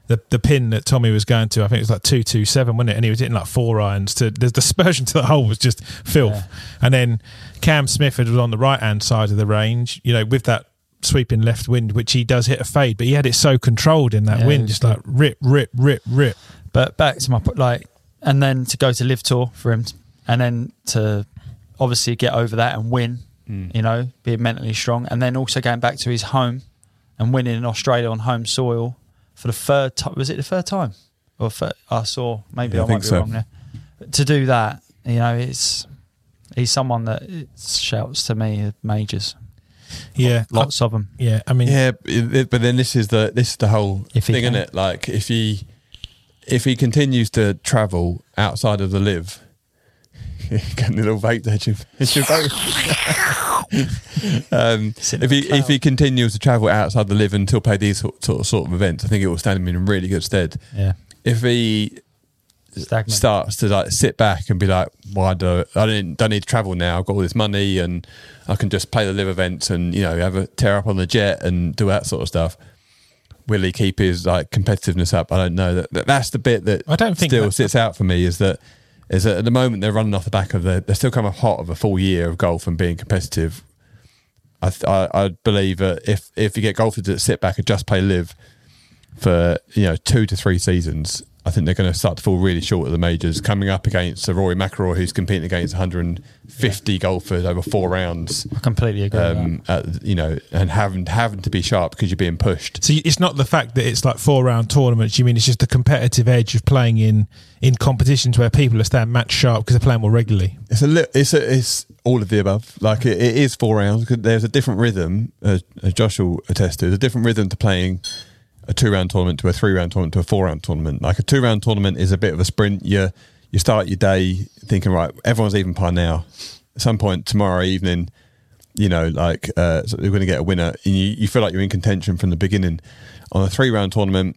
the the pin that Tommy was going to. I think it was like two two seven, wasn't it? And he was hitting like four irons. To the dispersion to the hole was just filth. Yeah. And then Cam Smith was on the right hand side of the range, you know, with that sweeping left wind, which he does hit a fade, but he had it so controlled in that Yeah, wind, just like rip, rip, rip, rip. But back to my po- like, and then to go to LIV tour for him, and then to obviously get over that and win. Hmm. You know, being mentally strong, and then also going back to his home and winning in Australia on home soil for the third time. Was it the third time? Or third, I saw maybe Yeah, I I, might be so. wrong there. But to do that, you know, it's he's someone that shouts to me majors. Yeah, Lots of them. yeah. I mean, Yeah, it- it- but then this is the this is the whole If thing, isn't it? Like if he if he continues to travel outside of the LIV, getting a little vape there, Jim. It's your vape. um, if he if he continues to travel outside the LIV until play these sort, sort, sort of events, I think it will stand him in really good stead. Yeah, If he stagnant. starts to like sit back and be like, "Why do I don't, don't need to travel now? I've got all this money and I can just play the LIV events and you know have a tear up on the jet and do that sort of stuff." Will he keep his like competitiveness up? I don't know. That, that that's the bit that I don't think still that- sits out for me is that is that at the moment they're running off the back of the they're still kind of hot of a full year of golf and being competitive. I th- I, I believe that if if you get golfers that sit back and just play LIV for you know two to three seasons, I think they're going to start to fall really short of the majors. Coming up against a Rory McIlroy who's competing against 150 golfers over four rounds, I completely agree. um, at, you know, and having having to be sharp because you're being pushed. So it's not the fact that it's like four round tournaments. You mean it's just the competitive edge of playing in in competitions where people are staying match sharp because they're playing more regularly. It's a li- it's a, it's all of the above. Like it, it is four rounds. 'cause There's a different rhythm, as, as Josh will attest to. There's a different rhythm to playing a two round tournament to a three round tournament to a four round tournament. Like a two round tournament is a bit of a sprint. You you start your day thinking right, everyone's even par now. At some point tomorrow evening, you know, like uh, you're going to get a winner, and you, you feel like you're in contention from the beginning. On a three round tournament,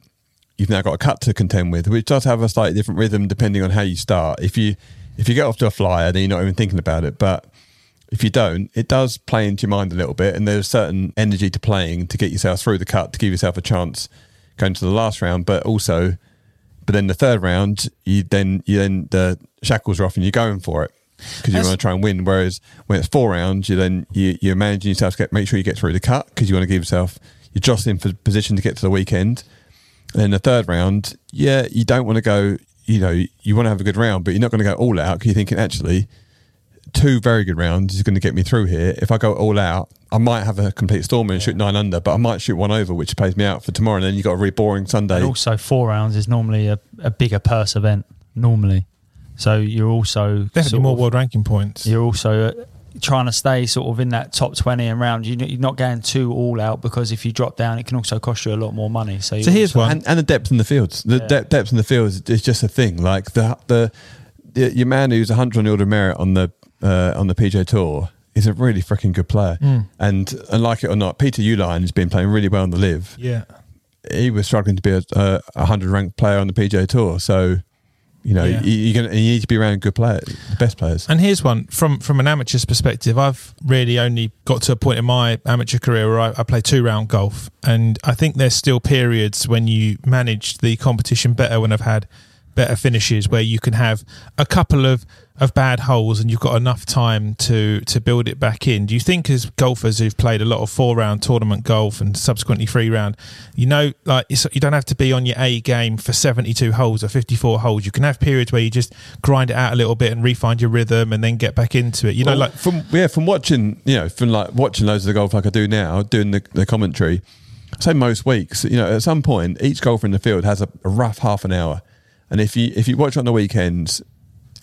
you've now got a cut to contend with, which does have a slightly different rhythm depending on how you start. If you if you get off to a flyer, then you're not even thinking about it. But if you don't, it does play into your mind a little bit, and there's certain energy to playing to get yourself through the cut to give yourself a chance going to the last round. But also, but then the third round, you then you then the shackles are off and you're going for it because you want to try and win. Whereas when it's four rounds, you then you, you're managing yourself to get make sure you get through the cut because you want to give yourself you're jostling for position to get to the weekend. And then the third round, yeah, you don't want to go. You know, you want to have a good round, but you're not going to go all out because you're thinking actually two very good rounds is going to get me through here. If I go all out, I might have a complete storm and shoot nine under, but I might shoot one over, which pays me out for tomorrow. And then you've got a really boring Sunday. And also, four rounds is normally a, a bigger purse event. Normally, so you're also Definitely sort more of- world ranking points. You're also uh, trying to stay sort of in that top twenty and round. You- You're not going too all out because if you drop down, it can also cost you a lot more money. So, So here's one. and, and the depth in the fields. The Yeah. de- depth in the fields is just a thing. Like the the, the your man who's 100 on the order of merit on the uh, on the PGA Tour is a really freaking good player. Mm. And and like it or not, Peter Uihlein has been playing really well on the LIV. Yeah. He was struggling to be a, a 100 ranked player on the PJ Tour. So you know Yeah. you, you're gonna, you need to be around good players, the best players. And here's one from from an amateur's perspective. I've really only got to a point in my amateur career where I, I play two round golf, and I think there's still periods when you manage the competition better when I've had better finishes where you can have a couple of of bad holes and you've got enough time to to build it back in. Do you think as golfers who've played a lot of four round tournament golf and subsequently three round, you know, like it's, you don't have to be on your A game for 72 holes or 54 holes. You can have periods where you just grind it out a little bit and refine your rhythm and then get back into it. You know, Well, like from yeah, from watching you know from like watching loads of the golf like I do now, doing the, the commentary. Say most weeks, you know, at some point each golfer in the field has a, a rough half an hour, and if you if you watch on the weekends,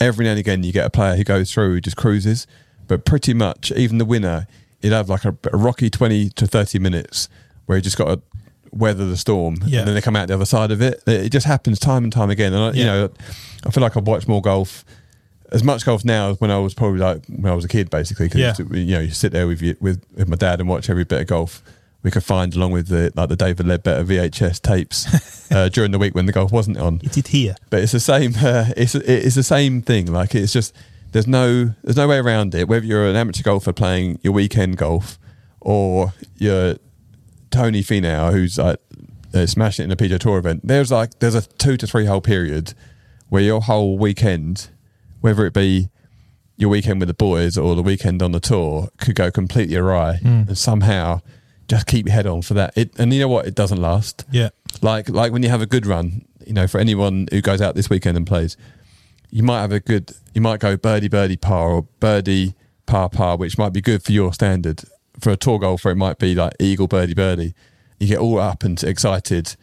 every now and again you get a player who goes through who just cruises, but pretty much even the winner, he'd have like a, a rocky twenty to thirty minutes where he just got to weather the storm, Yeah. and then they come out the other side of it. It just happens time and time again, and I, you know, I feel like I've watched more golf as much golf now as when I was probably like when I was a kid, basically. Because Yeah. you know, you sit there with you with, with my dad and watch every bit of golf we could find along with the like the David Leadbetter VHS tapes uh, during the week when the golf wasn't on. It did here. But it's the same. Uh, it's it's the same thing. Like it's just there's no there's no way around it. Whether you're an amateur golfer playing your weekend golf or you're Tony Finau who's like uh, smashing it in a PGA Tour event, there's like there's a two to three hole period where your whole weekend, whether it be your weekend with the boys or the weekend on the tour, could go completely awry, and somehow just keep your head on for that. It and you know what? It doesn't last. Yeah. Like like when you have a good run, you know, for anyone who goes out this weekend and plays, you might have a good, you might go birdie birdie par or birdie par par, which might be good for your standard. For a tour golfer, it might be like eagle birdie birdie. You get all up and excited.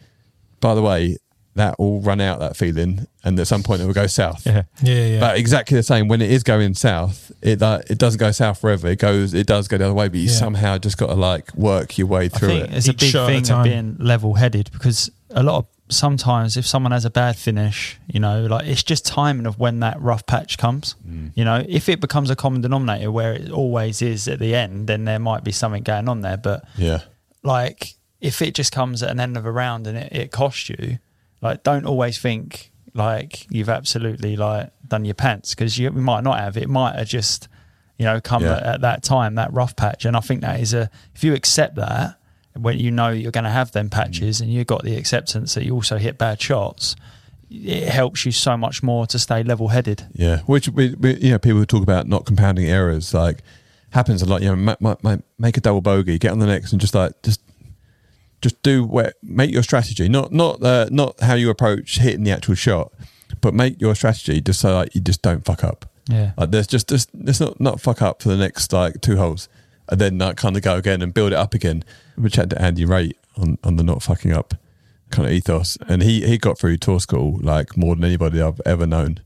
By the way, that will run out that feeling, and at some point it will go south. Yeah. Yeah, yeah. But exactly the same when it is going south, it uh, it doesn't go south forever. It goes, it does go the other way, but you Yeah. somehow just got to like work your way I through think it. it's a big shot at a thing of being level headed because a lot of sometimes if someone has a bad finish, you know, like it's just timing of when that rough patch comes. Mm. You know, if it becomes a common denominator where it always is at the end, then there might be something going on there. But Yeah, like if it just comes at an end of a round and it, it costs you, like don't always think like you've absolutely like done your pants because you, might not have. It might have just you know come Yeah. at, at that time that rough patch, and I think that is a if you accept that when you know you're going to have them mm. patches and you've got the acceptance that you also hit bad shots, it helps you so much more to stay level headed. Yeah, which we, we, you know, people talk about not compounding errors. Like happens a lot. You know, ma- ma- ma- make a double bogey, get on the next, and just like just just do where make your strategy. Not not uh, not how you approach hitting the actual shot, but make your strategy just so like you just don't fuck up. Yeah. Like there's just just let's not not fuck up for the next like two holes, and then like kind of go again and build it up again. We chatted to Andy Raitt on on the not fucking up kind of ethos, and he he got through tour school like more than anybody I've ever known.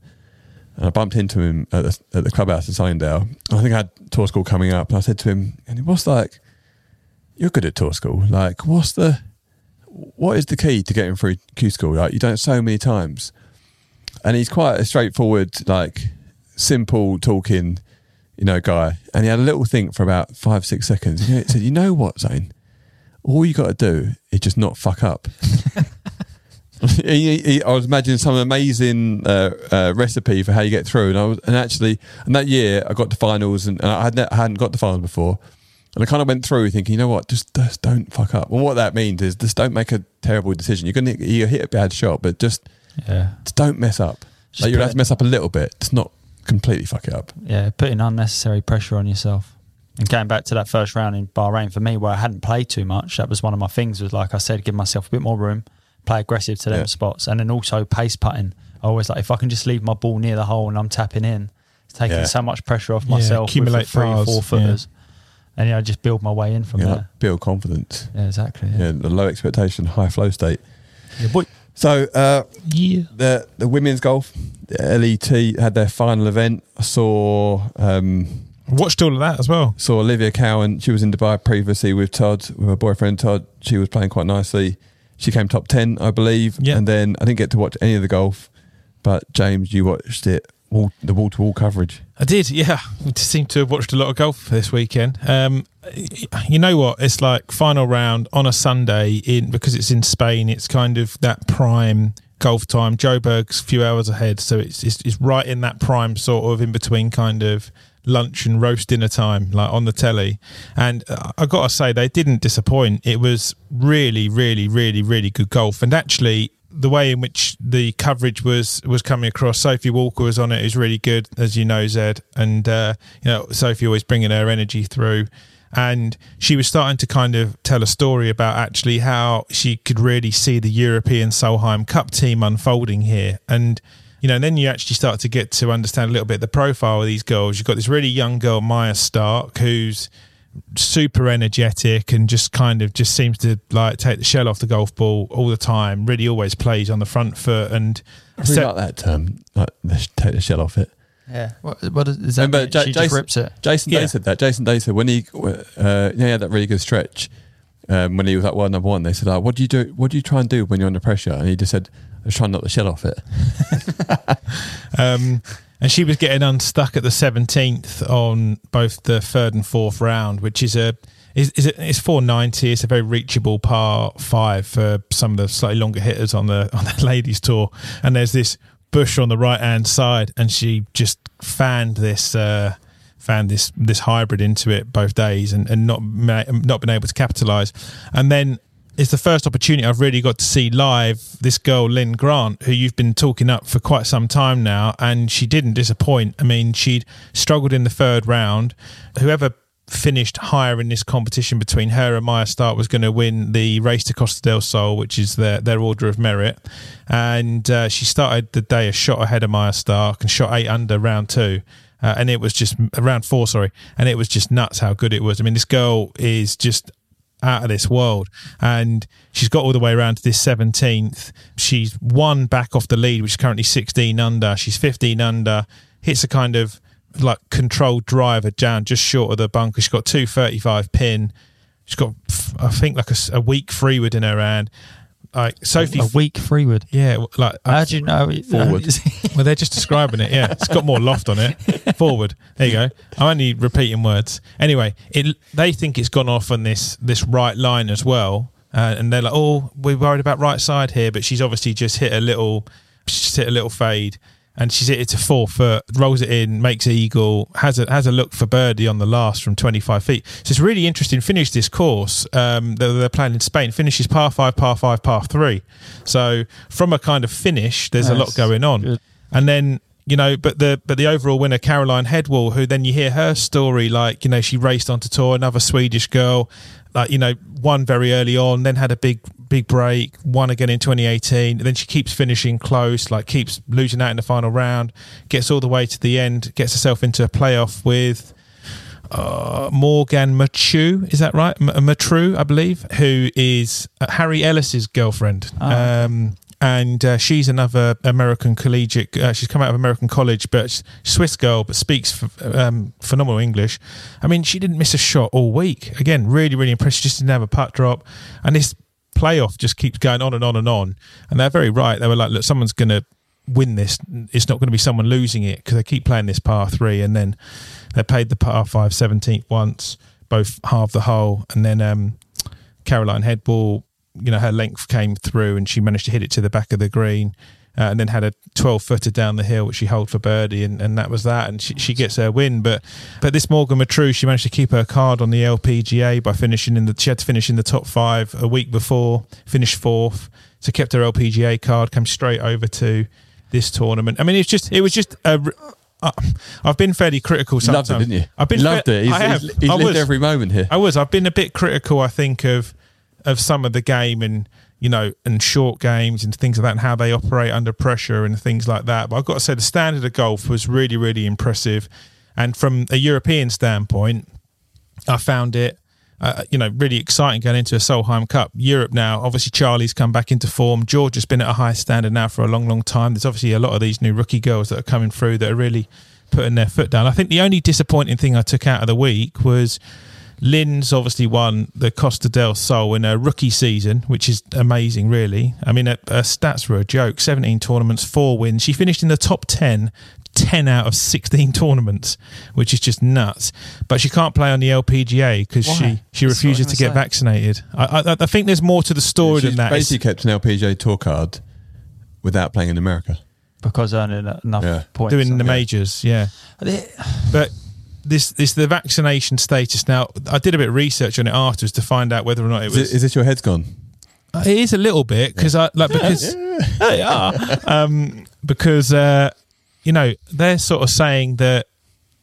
And I bumped into him at the, at the clubhouse in Sunningdale. I think I had tour school coming up, and I said to him, "And what's like, you're good at tour school. Like, what's the, what is the key to getting through Q school? Like, you've done it so many times." And he's quite a straightforward, like, simple talking, you know, guy. And he had a little think for about five, six seconds. He said, "You know what, Zane? All you got to do is just not fuck up." he, he, I was imagining some amazing uh, uh, recipe for how you get through, and I was, and actually, and that year I got to finals, and, and I, hadn't, I hadn't got to finals before, and I kind of went through thinking, you know what, just, just don't fuck up. Well, what that means is just don't make a terrible decision. You're gonna you hit a bad shot, but just, Yeah. just don't mess up. Just like you'll put have to mess up a little bit, It's not completely fuck it up. yeah, putting unnecessary pressure on yourself. And going back to that first round in Bahrain for me, where I hadn't played too much, that was one of my things. Was like I said, give myself a bit more room, play aggressive to them Yeah. spots, and then also pace putting. I always like if I can just leave my ball near the hole and I'm tapping in, it's taking Yeah. so much pressure off Yeah, myself. accumulate with the three, bars, four footers, and you know, just build my way in from You know, there. build confidence. Yeah, exactly. Yeah, Yeah. the low expectation, high flow state. Yeah, boy. So uh, yeah. the the women's golf, the LET had their final event. I saw um, Watched all of that as well. saw Olivia Cowan. She was in Dubai previously with Todd, with her boyfriend Todd. She was playing quite nicely. She came top ten, I believe. Yeah. And then I didn't get to watch any of the golf, but James, you watched it. All, the wall to wall coverage. I did, yeah. I seem to have watched a lot of golf this weekend. Um, you know what? It's like final round on a Sunday in because it's in Spain. It's kind of that prime golf time. Joburg's a few hours ahead, so it's, it's it's right in that prime sort of in between kind of lunch and roast dinner time, like on the telly. And uh, I got to say, they didn't disappoint. It was really, really, really, really good golf. And actually, the way in which the coverage was was coming across. Sophie Walker was on it is really good, as you know, Zed, and uh, you know Sophie always bringing her energy through. And she was starting to kind of tell a story about actually how she could really see the European Solheim Cup team unfolding here. And you know, and then you actually start to get to understand a little bit the profile of these girls. You've got this really young girl, Maja Stark, who's super energetic and just kind of just seems to like take the shell off the golf ball all the time. Really, always plays on the front foot and. I really So- like that term. Like, let's take the shell off it. Yeah. What, what is that? Remember, mean? Ja- she Jason- just rips it. Jason Yeah. Day said that. Jason Day said when he, uh, you know, he had that really good stretch um, when he was at world number one. They said, oh, "What do you do? What do you try and do when you're under pressure?" And he just said, "I was trying not to shell off it." Um, and she was getting unstuck at the 17th on both the third and fourth round, which is a is, is it, it's 490. It's a very reachable par five for some of the slightly longer hitters on the on the ladies tour. And there's this bush on the right hand side, and she just fanned this. Uh, found this this hybrid into it both days and, and not not been able to capitalize and then it's the first opportunity I've really got to see live this girl Linn Grant, who you've been talking up for quite some time now, and she didn't disappoint. I mean, she'd struggled in the third round. Whoever finished higher in this competition between her and Maja Stark was going to win the race to Costa del Sol, which is their their order of merit. And uh, she started the day a shot ahead of Maja Stark and shot eight under round two. Uh, and it was just around four, sorry, and it was just nuts how good it was. I mean, this girl is just out of this world. And she's got all the way around to this 17th. She's one back off the lead, which is currently 16 under. She's 15 under, hits a kind of like controlled driver down just short of the bunker. She's got 235 pin. She's got, I think, like a, a weak freeward in her hand. Like Sophie, a weak freeward. Yeah, like how do you know? Forward. well, they're just describing it. Yeah, it's got more loft on it. Forward. There you go. I'm only repeating words. Anyway, it they think it's gone off on this this right line as well, uh, and they're like, "Oh, we're worried about right side here," but she's obviously just hit a little, just hit a little fade, and she's hit it to four foot, rolls it in, makes eagle, has a has a look for birdie on the last from 25 feet. So it's really interesting. Finish this course um, that they're playing in Spain. Finishes par five, par five, par three. So from a kind of finish, there's a lot going on, Good. and then. You know, but the but the overall winner, Caroline Hedwall, who then you hear her story, like you know, she raced onto tour, another Swedish girl, like you know, won very early on, then had a big big break, won again in 2018. Then she keeps finishing close, like keeps losing out in the final round, gets all the way to the end, gets herself into a playoff with uh, Morgan Machu, is that right? M- Matru, I believe, who is uh, Harry Ellis's girlfriend. Ah. Um, and uh, she's another American collegiate. Uh, she's come out of American college, but Swiss girl, but speaks um, phenomenal English. I mean, she didn't miss a shot all week. Again, really, really impressive. Just didn't have a putt drop, and this playoff just keeps going on and on and on. And they're very right. They were like, look, someone's going to win this. It's not going to be someone losing it because they keep playing this par three, and then they played the par five 17th once, both half the hole, and then um, Caroline Hedwall, you know, her length came through and she managed to hit it to the back of the green. Uh, and then had a 12 footer down the hill, which she held for birdie, and, and that was that. And she, she gets her win. But but this Morgane Metraux, she managed to keep her card on the LPGA by finishing in the. She had to finish in the top five a week before, finished fourth, so kept her LPGA card, came straight over to this tournament. I mean, it's just it was just a. Uh, I've been fairly critical. You loved Sometimes. it, didn't you? I've been You loved fa- it. He's, I have. he's, he's I lived was. every moment here. I was. I've been a bit critical, I think, of of some of the game and you know and short games and things like that, and how they operate under pressure and things like that. But I've got to say, the standard of golf was really, really impressive. And from a European standpoint, I found it. Uh, you know, really exciting going into a Solheim Cup. Europe now, obviously, Charlie's come back into form. George has been at a high standard now for a long, long time. There's obviously a lot of these new rookie girls that are coming through that are really putting their foot down. I think the only disappointing thing I took out of the week was Linn's obviously won the Costa del Sol in her rookie season, which is amazing, really. I mean, her, her stats were a joke 17 tournaments, four wins. She finished in the top 10, 10 out of 16 tournaments, which is just nuts. But she can't play on the LPGA because she, she That's refuses to get say. vaccinated. I, I, I think there's more to the story She's than that. It's- basically kept an LPGA tour card without playing in America. because earning enough Yeah. points. doing the on it. majors, yeah. But this this the vaccination status now. I did a bit of research on it afterwards to find out whether or not it Is, was. it, is this your head's gone? Uh, It is a little bit because I like because they are um, because uh, you know they're sort of saying that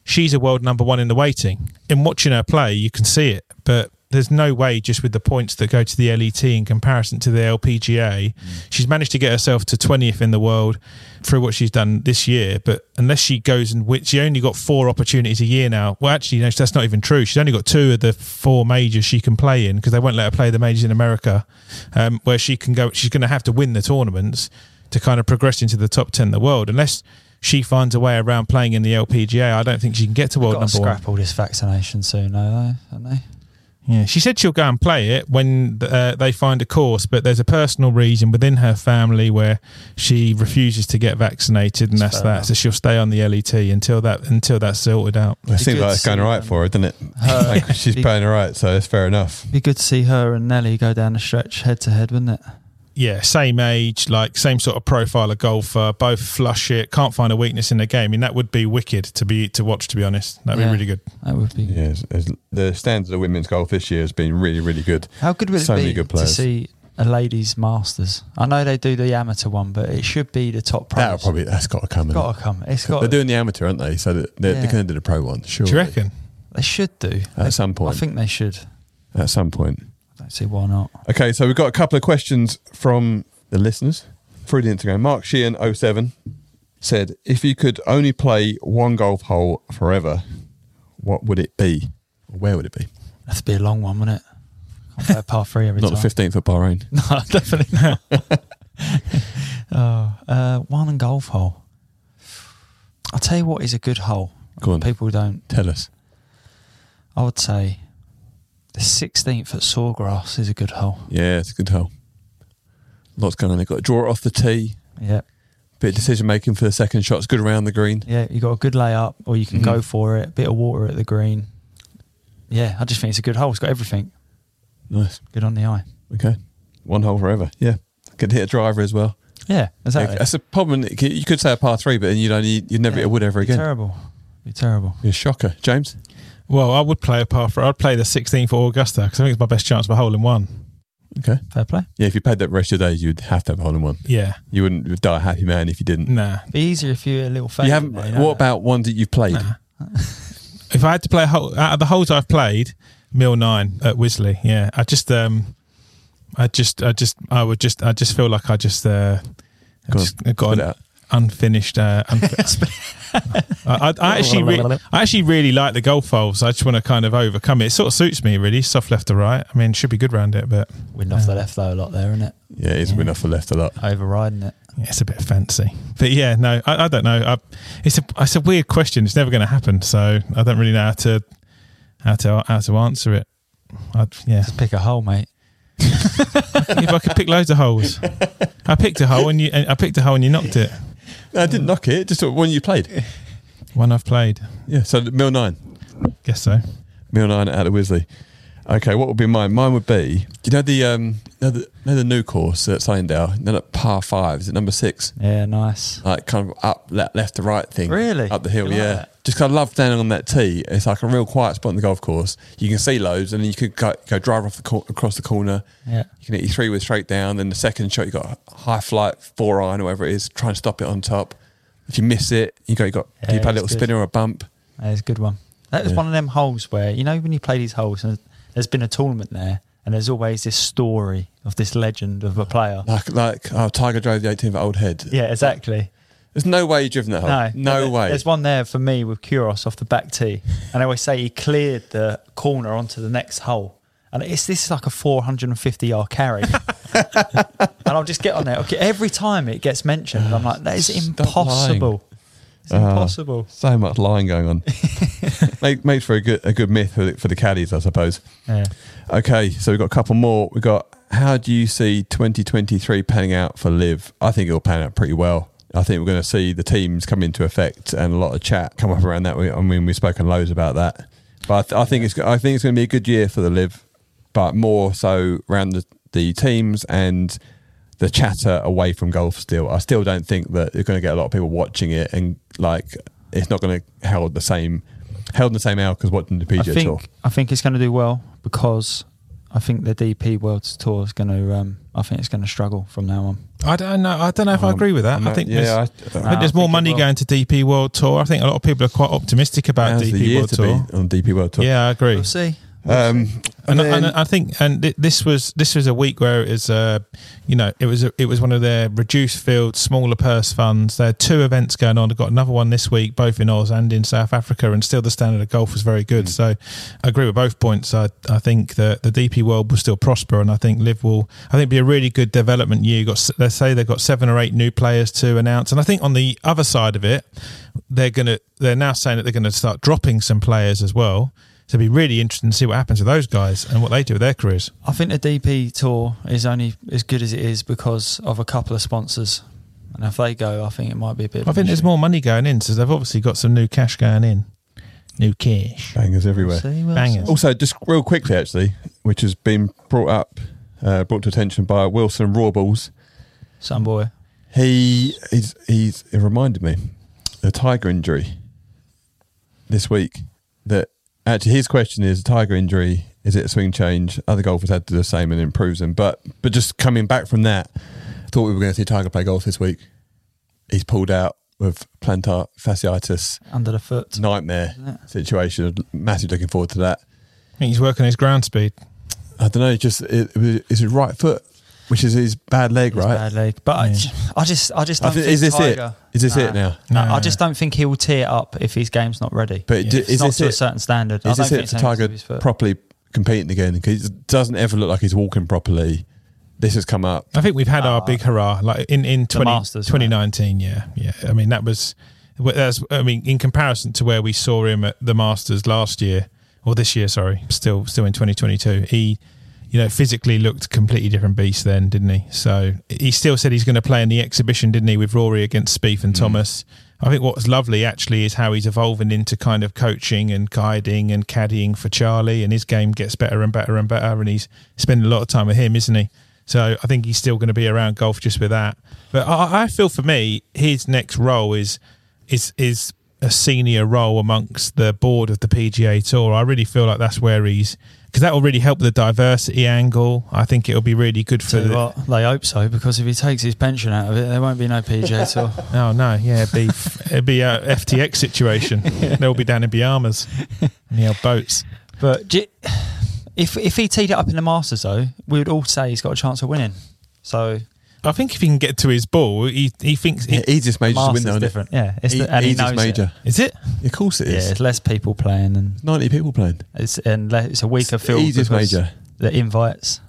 she's a world number one in the waiting. In watching her play, you can see it, but there's no way just with the points that go to the LET in comparison to the LPGA. She's managed to get herself to 20th in the world through what she's done this year. But unless she goes and wins, she only got four opportunities a year now. Well, actually, no, that's not even true. She's only got two of the four majors she can play in because they won't let her play the majors in America, um, where she can go. She's going to have to win the tournaments to kind of progress into the top 10 in the world. Unless she finds a way around playing in the LPGA, I don't think she can get to world number one. scrap all this vaccination soon, though, haven't they? Yeah, she said she'll go and play it when uh, they find a course, but there's a personal reason within her family where she refuses to get vaccinated, and That's that's, that. enough. So she'll stay on the LET until that until that's sorted out. It seems good like it's going see, all right for her, doesn't it? her- Like, she's be- playing all right, so it's fair enough. Be good to see her and Nelly go down the stretch head to head, wouldn't it? Yeah, same age, like same sort of profile of golfer, both flush it, can't find a weakness in the game. I mean, that would be wicked to be to watch. To be honest, that'd Yeah. be really good. That would be. Yeah, it's- it's- the standard of women's golf this year has been really, really good. How good would it So many be good to see a ladies' masters? I know they do the amateur one, but it should be the top pros. That'll probably that's got to come. It's in. got to come. It's got. They're doing the amateur, aren't they? So they're, Yeah. they're going to do the pro one. Sure. Do you reckon? They should do At some point. I think they should. At some point. Don't see why not. Okay, so we've got a couple of questions from the listeners through the Instagram. Mark Sheehan 07 said, "If you could only play one golf hole forever, what would it be? Or Where would it be? That'd be a long one, wouldn't it? Can't play a par three every Not time. the fifteenth of Bahrain. No, definitely not. oh, uh, one golf hole. I'll tell you what is a good hole. Go on. People don't. Tell us. I would say the 16th at Sawgrass is a good hole. Yeah, it's a good hole. Lots going on. They've got to draw it off the tee. Yeah. Bit of decision making for the second shot. It's good around the green. Yeah, you got a good layup, or you can Mhm. go for it. Bit of water at the green. Yeah, I just think it's a good hole. It's got everything. Nice. Good on the eye. Okay. One hole forever. Yeah. Could hit a driver as well. Yeah, exactly. That's a problem. You could say a par three, but then you'd only you'd never hit a wood ever again. Terrible. Be terrible. Be a shocker, James. Well, I would play a par for. I'd play the 16th for Augusta because I think it's my best chance of a hole in one. Okay. Fair play. Yeah, if you played that rest of the days, you'd have to have a hole in one. Yeah, You wouldn't die a happy man if you didn't. nah. Be easier if you're a little fade. you haven't. there, you know what that? about ones that you've played? Nah. if I had to play a hole out of the holes I've played, Mill Nine at Wisley. Yeah, I just um, I just I just I would just I just feel like I just uh, I Go on, just got Put it out. Unfinished. Uh, unfi- I, I, I actually re- I actually really like the golf holes. I just want to kind of overcome it. It sort of suits me really, soft left to right. I mean, it should be good round it, but Wind off the left though a lot there, isn't it? Yeah, it's been off the left a lot. Overriding it. yeah, it's a bit fancy. But yeah, no, I, I don't know. I, it's a it's a weird question. It's never going to happen, so I don't really know how to how to how to answer it. I, yeah, Just pick a hole, mate. if I could pick loads of holes, I picked a hole and you and I picked a hole and you knocked it. No, I didn't knock it. Just one you played. One I've played. Yeah. So Mill nine. Guess so. Mill nine out of Wisley. Okay, what would be mine? Mine would be. You know the um, know the, know the new course at Sunningdale. Then at par five, is it number six? Yeah, nice. Like kind of up le- left to right thing. Really? Up the hill, You like yeah. that? Just 'cause I love standing on that tee. It's like a real quiet spot on the golf course. You can see loads, and then you could go, go drive off the cor- across the corner. Yeah. You can hit your three with straight down. Then the second shot, you got a high flight four iron or whatever it is. Try and stop it on top. If you miss it, you got you got Yeah, you play a little good. spinner or a bump. That is a good one. That is Yeah. one of them holes where, you know, when you play these holes and there's been a tournament there and there's always this story of this legend of a player. Like like oh, Tiger drove the 18th at Old Head. Yeah, exactly. There's no way you've driven that hole. No, No, there- way. There's one there for me with Kuros off the back tee, and I always say he cleared the corner onto the next hole, and it's this is like a 450 yard carry, and I'll just get on there. Okay, every time it gets mentioned, I'm like, that is Stop impossible. It's Uh, impossible. So much lying going on. Make, makes for a good a good myth for the, for the caddies, I suppose. Yeah. Okay, so we've got a couple more. We've got how do you see 2023 panning out for LIV? I think it'll pan out pretty well. I think we're going to see the teams come into effect and a lot of chat come up around that. We- I mean, we've spoken loads about that, but I, th- I think it's I think it's going to be a good year for the LIV, but more so around the, the teams and the chatter away from golf. Still, I still don't think that you're going to get a lot of people watching it and like it's not going to held the same held in the same alk as watching the I PGA Tour. think I think it's going to do well because I think the DP World Tour is going to. Um, I think it's going to struggle from now on. I don't know. I don't know if I Um, agree with that. I'm I think yeah, there's, I- I, I think there's I more think it money going to DP World Tour. I think a lot of people are quite optimistic about Now's the DP year World to Tour. be on DP World Tour. Yeah, I agree. We'll see. Um, and, and then- and I think and thi- this was this was a week where it was uh you know it was a, it was one of their reduced field smaller purse funds. There are two events going on. They've got another one this week both in Oz and in South Africa and still the standard of golf was very good. So I agree with both points. I, I think that the DP world will still prosper and I think LIV will I think be a really good development year. You got let's say they've got seven or eight new players to announce and I think on the other side of it they're gonna they're now saying that they're going to start dropping some players as well So it'd be really interesting to see what happens to those guys and what they do with their careers. I think the DP tour is only as good as it is because of a couple of sponsors. And if they go, I think it might be a bit. I think there's more money going in, so they've obviously got some new cash going in. New cash. Bangers everywhere. See, we'll Bangers. see. Also, just real quickly, actually, which has been brought up, uh, brought to attention by Wilson Rawballs. Some boy. He he's he's it reminded me the tiger injury this week. That actually his question is tiger injury. Is it a swing change? Other golfers had to do the same and improves them. But but just coming back from that, thought we were going to see Tiger play golf this week. He's pulled out with plantar fasciitis, Under the foot. nightmare situation. Massive looking forward to that. I think he's working his ground speed. I don't know. Just it, it, it's his right foot, which is his bad leg, It's right? Bad leg. But I, I just, I just don't think- think is this Tiger, it? Is this Nah. it now? No, No. I just don't think he will tee it up if his game's not ready. But Yeah. d- It's is not this to a certain standard. I Is don't this think it for anything to do Tiger with his foot. properly competing again? Because it doesn't ever look like he's walking properly. This has come up. I think we've had our big hurrah like in in 20, Masters, 2019. Yeah, yeah. I mean that was that's. I mean in comparison to where we saw him at the Masters last year or this year, sorry, still still in 2022. He, you know, physically looked a completely different beast then, didn't he? So he still said he's going to play in the exhibition, didn't he, with Rory against Spieth and mm. Thomas. I think what's lovely actually is how he's evolving into kind of coaching and guiding and caddying for Charlie, and his game gets better and better and better, and he's spending a lot of time with him, isn't he? So I think he's still going to be around golf just with that. But I, I feel for me, his next role is is is a senior role amongst the board of the PGA Tour. I really feel like that's where he's because that will really help the diversity angle. I think it'll be really good for the. what, they hope so because if he takes his pension out of it, there won't be no PGA Tour. Oh no, yeah, it'd be it'd be a FTX situation. They'll be down in Bahamas old boats. But you- if if he teed it up in the Masters, though, we would all say he's got a chance of winning. So I think if he can get to his ball, he he thinks Yeah, easiest major to Masters win, though, isn't it? different. Yeah, it's E- the, and he easiest knows major. It. is it. Of course it is. Yeah, is. it's less people playing, and Ninety people playing. it's and le- it's a weaker It's the field. easiest major. The invites,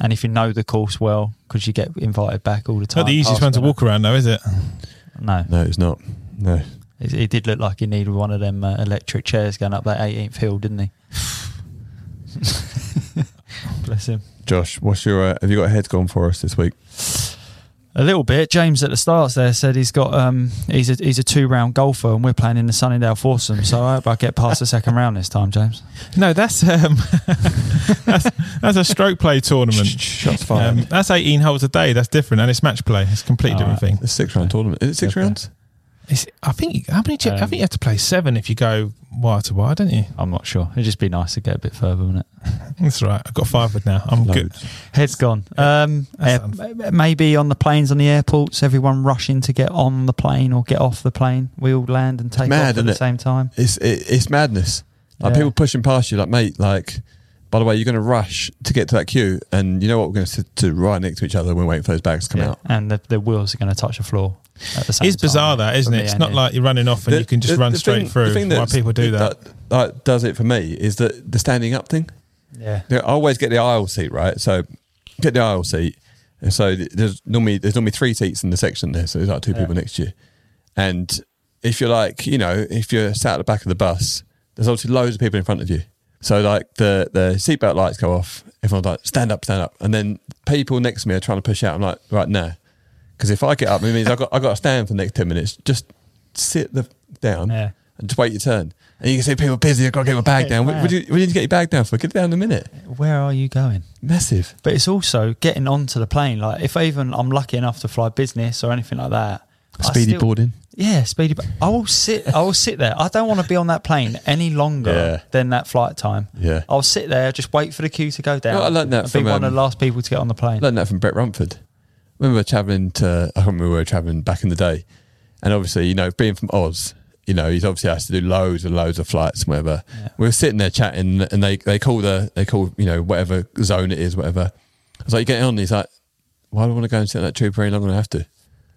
and if you know the course well, because you get invited back all the time. Not the easiest one to walk around, though, is it? No, No, it's not. No. it, it did look like he needed one of them uh, electric chairs going up that 18th hill, didn't he? Bless him. Josh, what's your? Uh, have you got a head gone for us this week? A little bit. James at the starts there said he's got um he's a he's a two round golfer and we're playing in the Sunningdale foursome. So I hope I get past the second round this time, James. No, that's um, that's, that's a stroke play tournament. Shots fired. Um, that's 18 holes a day. That's different, and it's match play. It's a completely All different right. thing. It's a six round tournament. Is it six Okay. rounds? It's, I think how many? I Um, think you have to play seven if you go wire to wire, don't you? I'm not sure. It'd just be nice to get a bit further, wouldn't it? That's right. I've got five with now. I'm good. Loads. Head's gone. Um, That's uh, maybe on the planes on the airports, everyone rushing to get on the plane or get off the plane. We all land and take mad, off at the it? same time. It's it, it's madness. Like Yeah. people pushing past you, like mate, like. By the way, you're going to rush to get to that queue, and you know what? We're going to sit to right next to each other. When we're waiting for those bags to come Yeah. out. And the, the wheels are going to touch the floor at the same It's bizarre time. that, isn't it? It's not like you're running off and The- you can just the- run the straight thing- through. The thing Why that's- people do that? that does it for me is that the standing up thing. Yeah. Yeah, I always get the aisle seat, right? So get the aisle seat. And so there's normally there's normally three seats in the section there, so there's like two Yeah. people next to you. And if you're like, you know, if you're sat at the back of the bus, there's obviously loads of people in front of you. So like the the seatbelt lights go off, everyone's like, stand up, stand up. And then people next to me are trying to push out. I'm like, right now. Because if I get up, it means I've got I've got to stand for the next ten minutes. Just sit the down Yeah. and just wait your turn. And you can see people busy, I've got to get my bag down. What, what, do you, what do you need to get your bag down for? Get it down in a minute. Where are you going? Massive. But it's also getting onto the plane. Like if even I'm lucky enough to fly business or anything like that. Speedy still- boarding. Yeah, speedy. I will sit. I will sit there. I don't want to be on that plane any longer Yeah. than that flight time. Yeah. I'll sit there, just wait for the queue to go down. Well, I learned that from, be one of um, the last people to get on the plane. learned that from Brett Rumford. Were travelling to, I can't remember where we were travelling back in the day. And obviously, you know, being from Oz, you know, he's obviously has to do loads and loads of flights and whatever. Yeah. We were sitting there chatting and they, they call the, they call, you know, whatever zone it is, whatever. I was like, you getting on? He's like, why do I want to go and sit in that tube for any longer than I have to?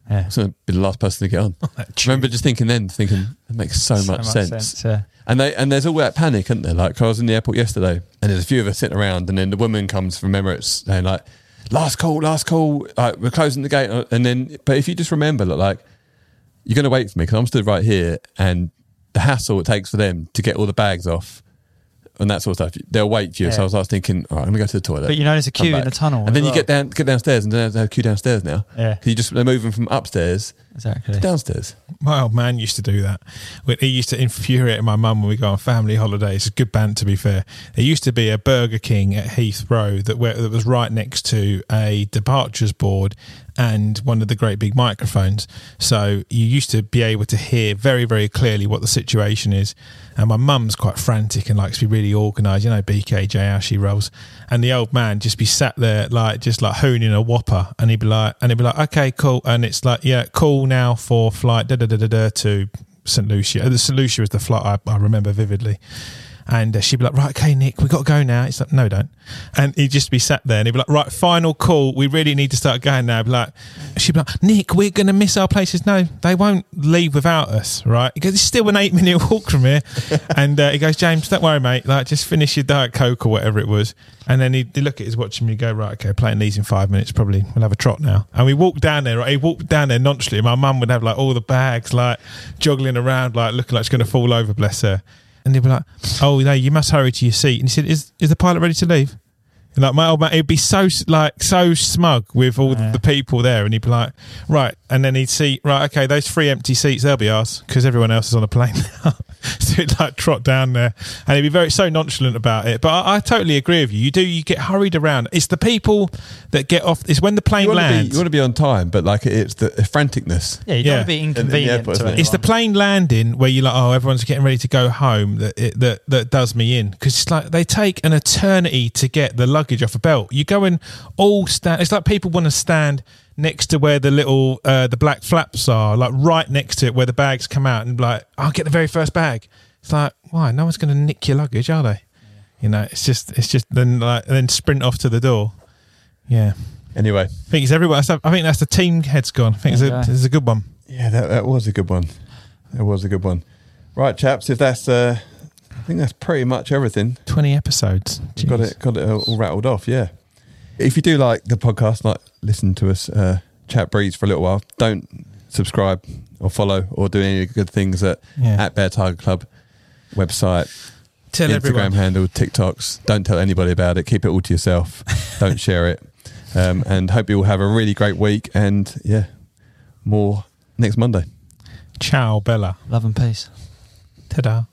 yeah. I'm going to be the last person to get on. I remember just thinking then, thinking, it makes so, much, sense. yeah. And they and there's all that panic, isn't there? Like I was in the airport yesterday, and there's a few of us sitting around, and then the woman comes from Emirates saying like, "Last call, last call, like we're closing the gate." Uh, and then, but if you just remember, look, like you're going to wait for me because I'm stood right here, and the hassle it takes for them to get all the bags off and that sort of stuff. They'll wait for you. So I was, I was thinking, all right, I'm gonna go to the toilet. But you know, there's a queue in the tunnel. and then you get down, get downstairs, and there's a queue downstairs now. Yeah. you just they're moving from upstairs exactly. to downstairs. My old man used to do that. He used to infuriate my mum when we go on family holidays. It's a good band, to be fair. There used to be a Burger King at Heathrow that, where, that was right next to a departures board and one of the great big microphones. So you used to be able to hear very, very clearly what the situation is. And my mum's quite frantic and likes to be really organised. You know, BKJ, how she rolls. And the old man just be sat there, like, just like hooning a whopper. And he'd be like, and he'd be like, okay, cool. And it's like, yeah, cool now for flight da da da da da to St. Lucia. The St. Lucia was the flight I, I remember vividly. And uh, she'd be like, right, okay, Nick, we got to go now. It's like, no, don't. And he'd just be sat there and he'd be like, right, final call. We really need to start going now. Be like, she'd be like, Nick, we're to miss our places. No, they won't leave without us, right? Because it's still an eight minute walk from here. and uh, he goes, James, don't worry, mate. Like, just finish your Diet Coke or whatever it was. And then he'd, look at his watch and he'd go, right, okay, playing these in five minutes, probably we'll have a trot now. And we walked down there, right? He walked down there nonchalantly. My mum would have like all the bags, like joggling around, like looking like she's to fall over, bless her. And they'd be like, "Oh, no, you must hurry to your seat." And he said, "Is is the pilot ready to leave?" And like my old man, he'd be so like so smug with all Yeah. the people there, and he'd be like, "Right," and then he'd see, "Right, okay, those three empty seats, they'll be ours because everyone else is on a plane now." so he'd like trot down there, and he'd be very so nonchalant about it. But I, I totally agree with you. You do, you get hurried around. It's the people that get off. It's when the plane You want, to be, lands. you want to be on time, but like it's the franticness. Yeah, you Yeah. don't want to be In- in the airport, to isn't it? anyone. It's the plane landing where you're like, oh, everyone's getting ready to go home. That it, that that does me in because it's like they take an eternity to get the luggage off a belt. You go and all stand. It's like people want to stand next to where the little uh, the black flaps are, like right next to it where the bags come out, and be like, I'll get the very first bag. It's like, why? No one's going to nick your luggage, are they? You know, it's just it's just then like then sprint off to the door. Yeah, Anyway, I think it's everyone. I think that's the team head's gone. I think it's a, it's a good one. yeah, that, that was a good one. That was a good one. Right, chaps. If that's, uh, I think that's pretty much everything. Twenty episodes. Got it, got it all rattled off. Yeah. If you do like the podcast, like listen to us uh, chat breeze for a little while, don't subscribe or follow or do any good things at Yeah. at Bear Tiger Club website, Tell Instagram everyone. handle, TikToks. Don't tell anybody about it. Keep it all to yourself. don't share it. Um, and hope you all have a really great week. And yeah, more next Monday. Ciao, Bella. Love and peace. Ta-da.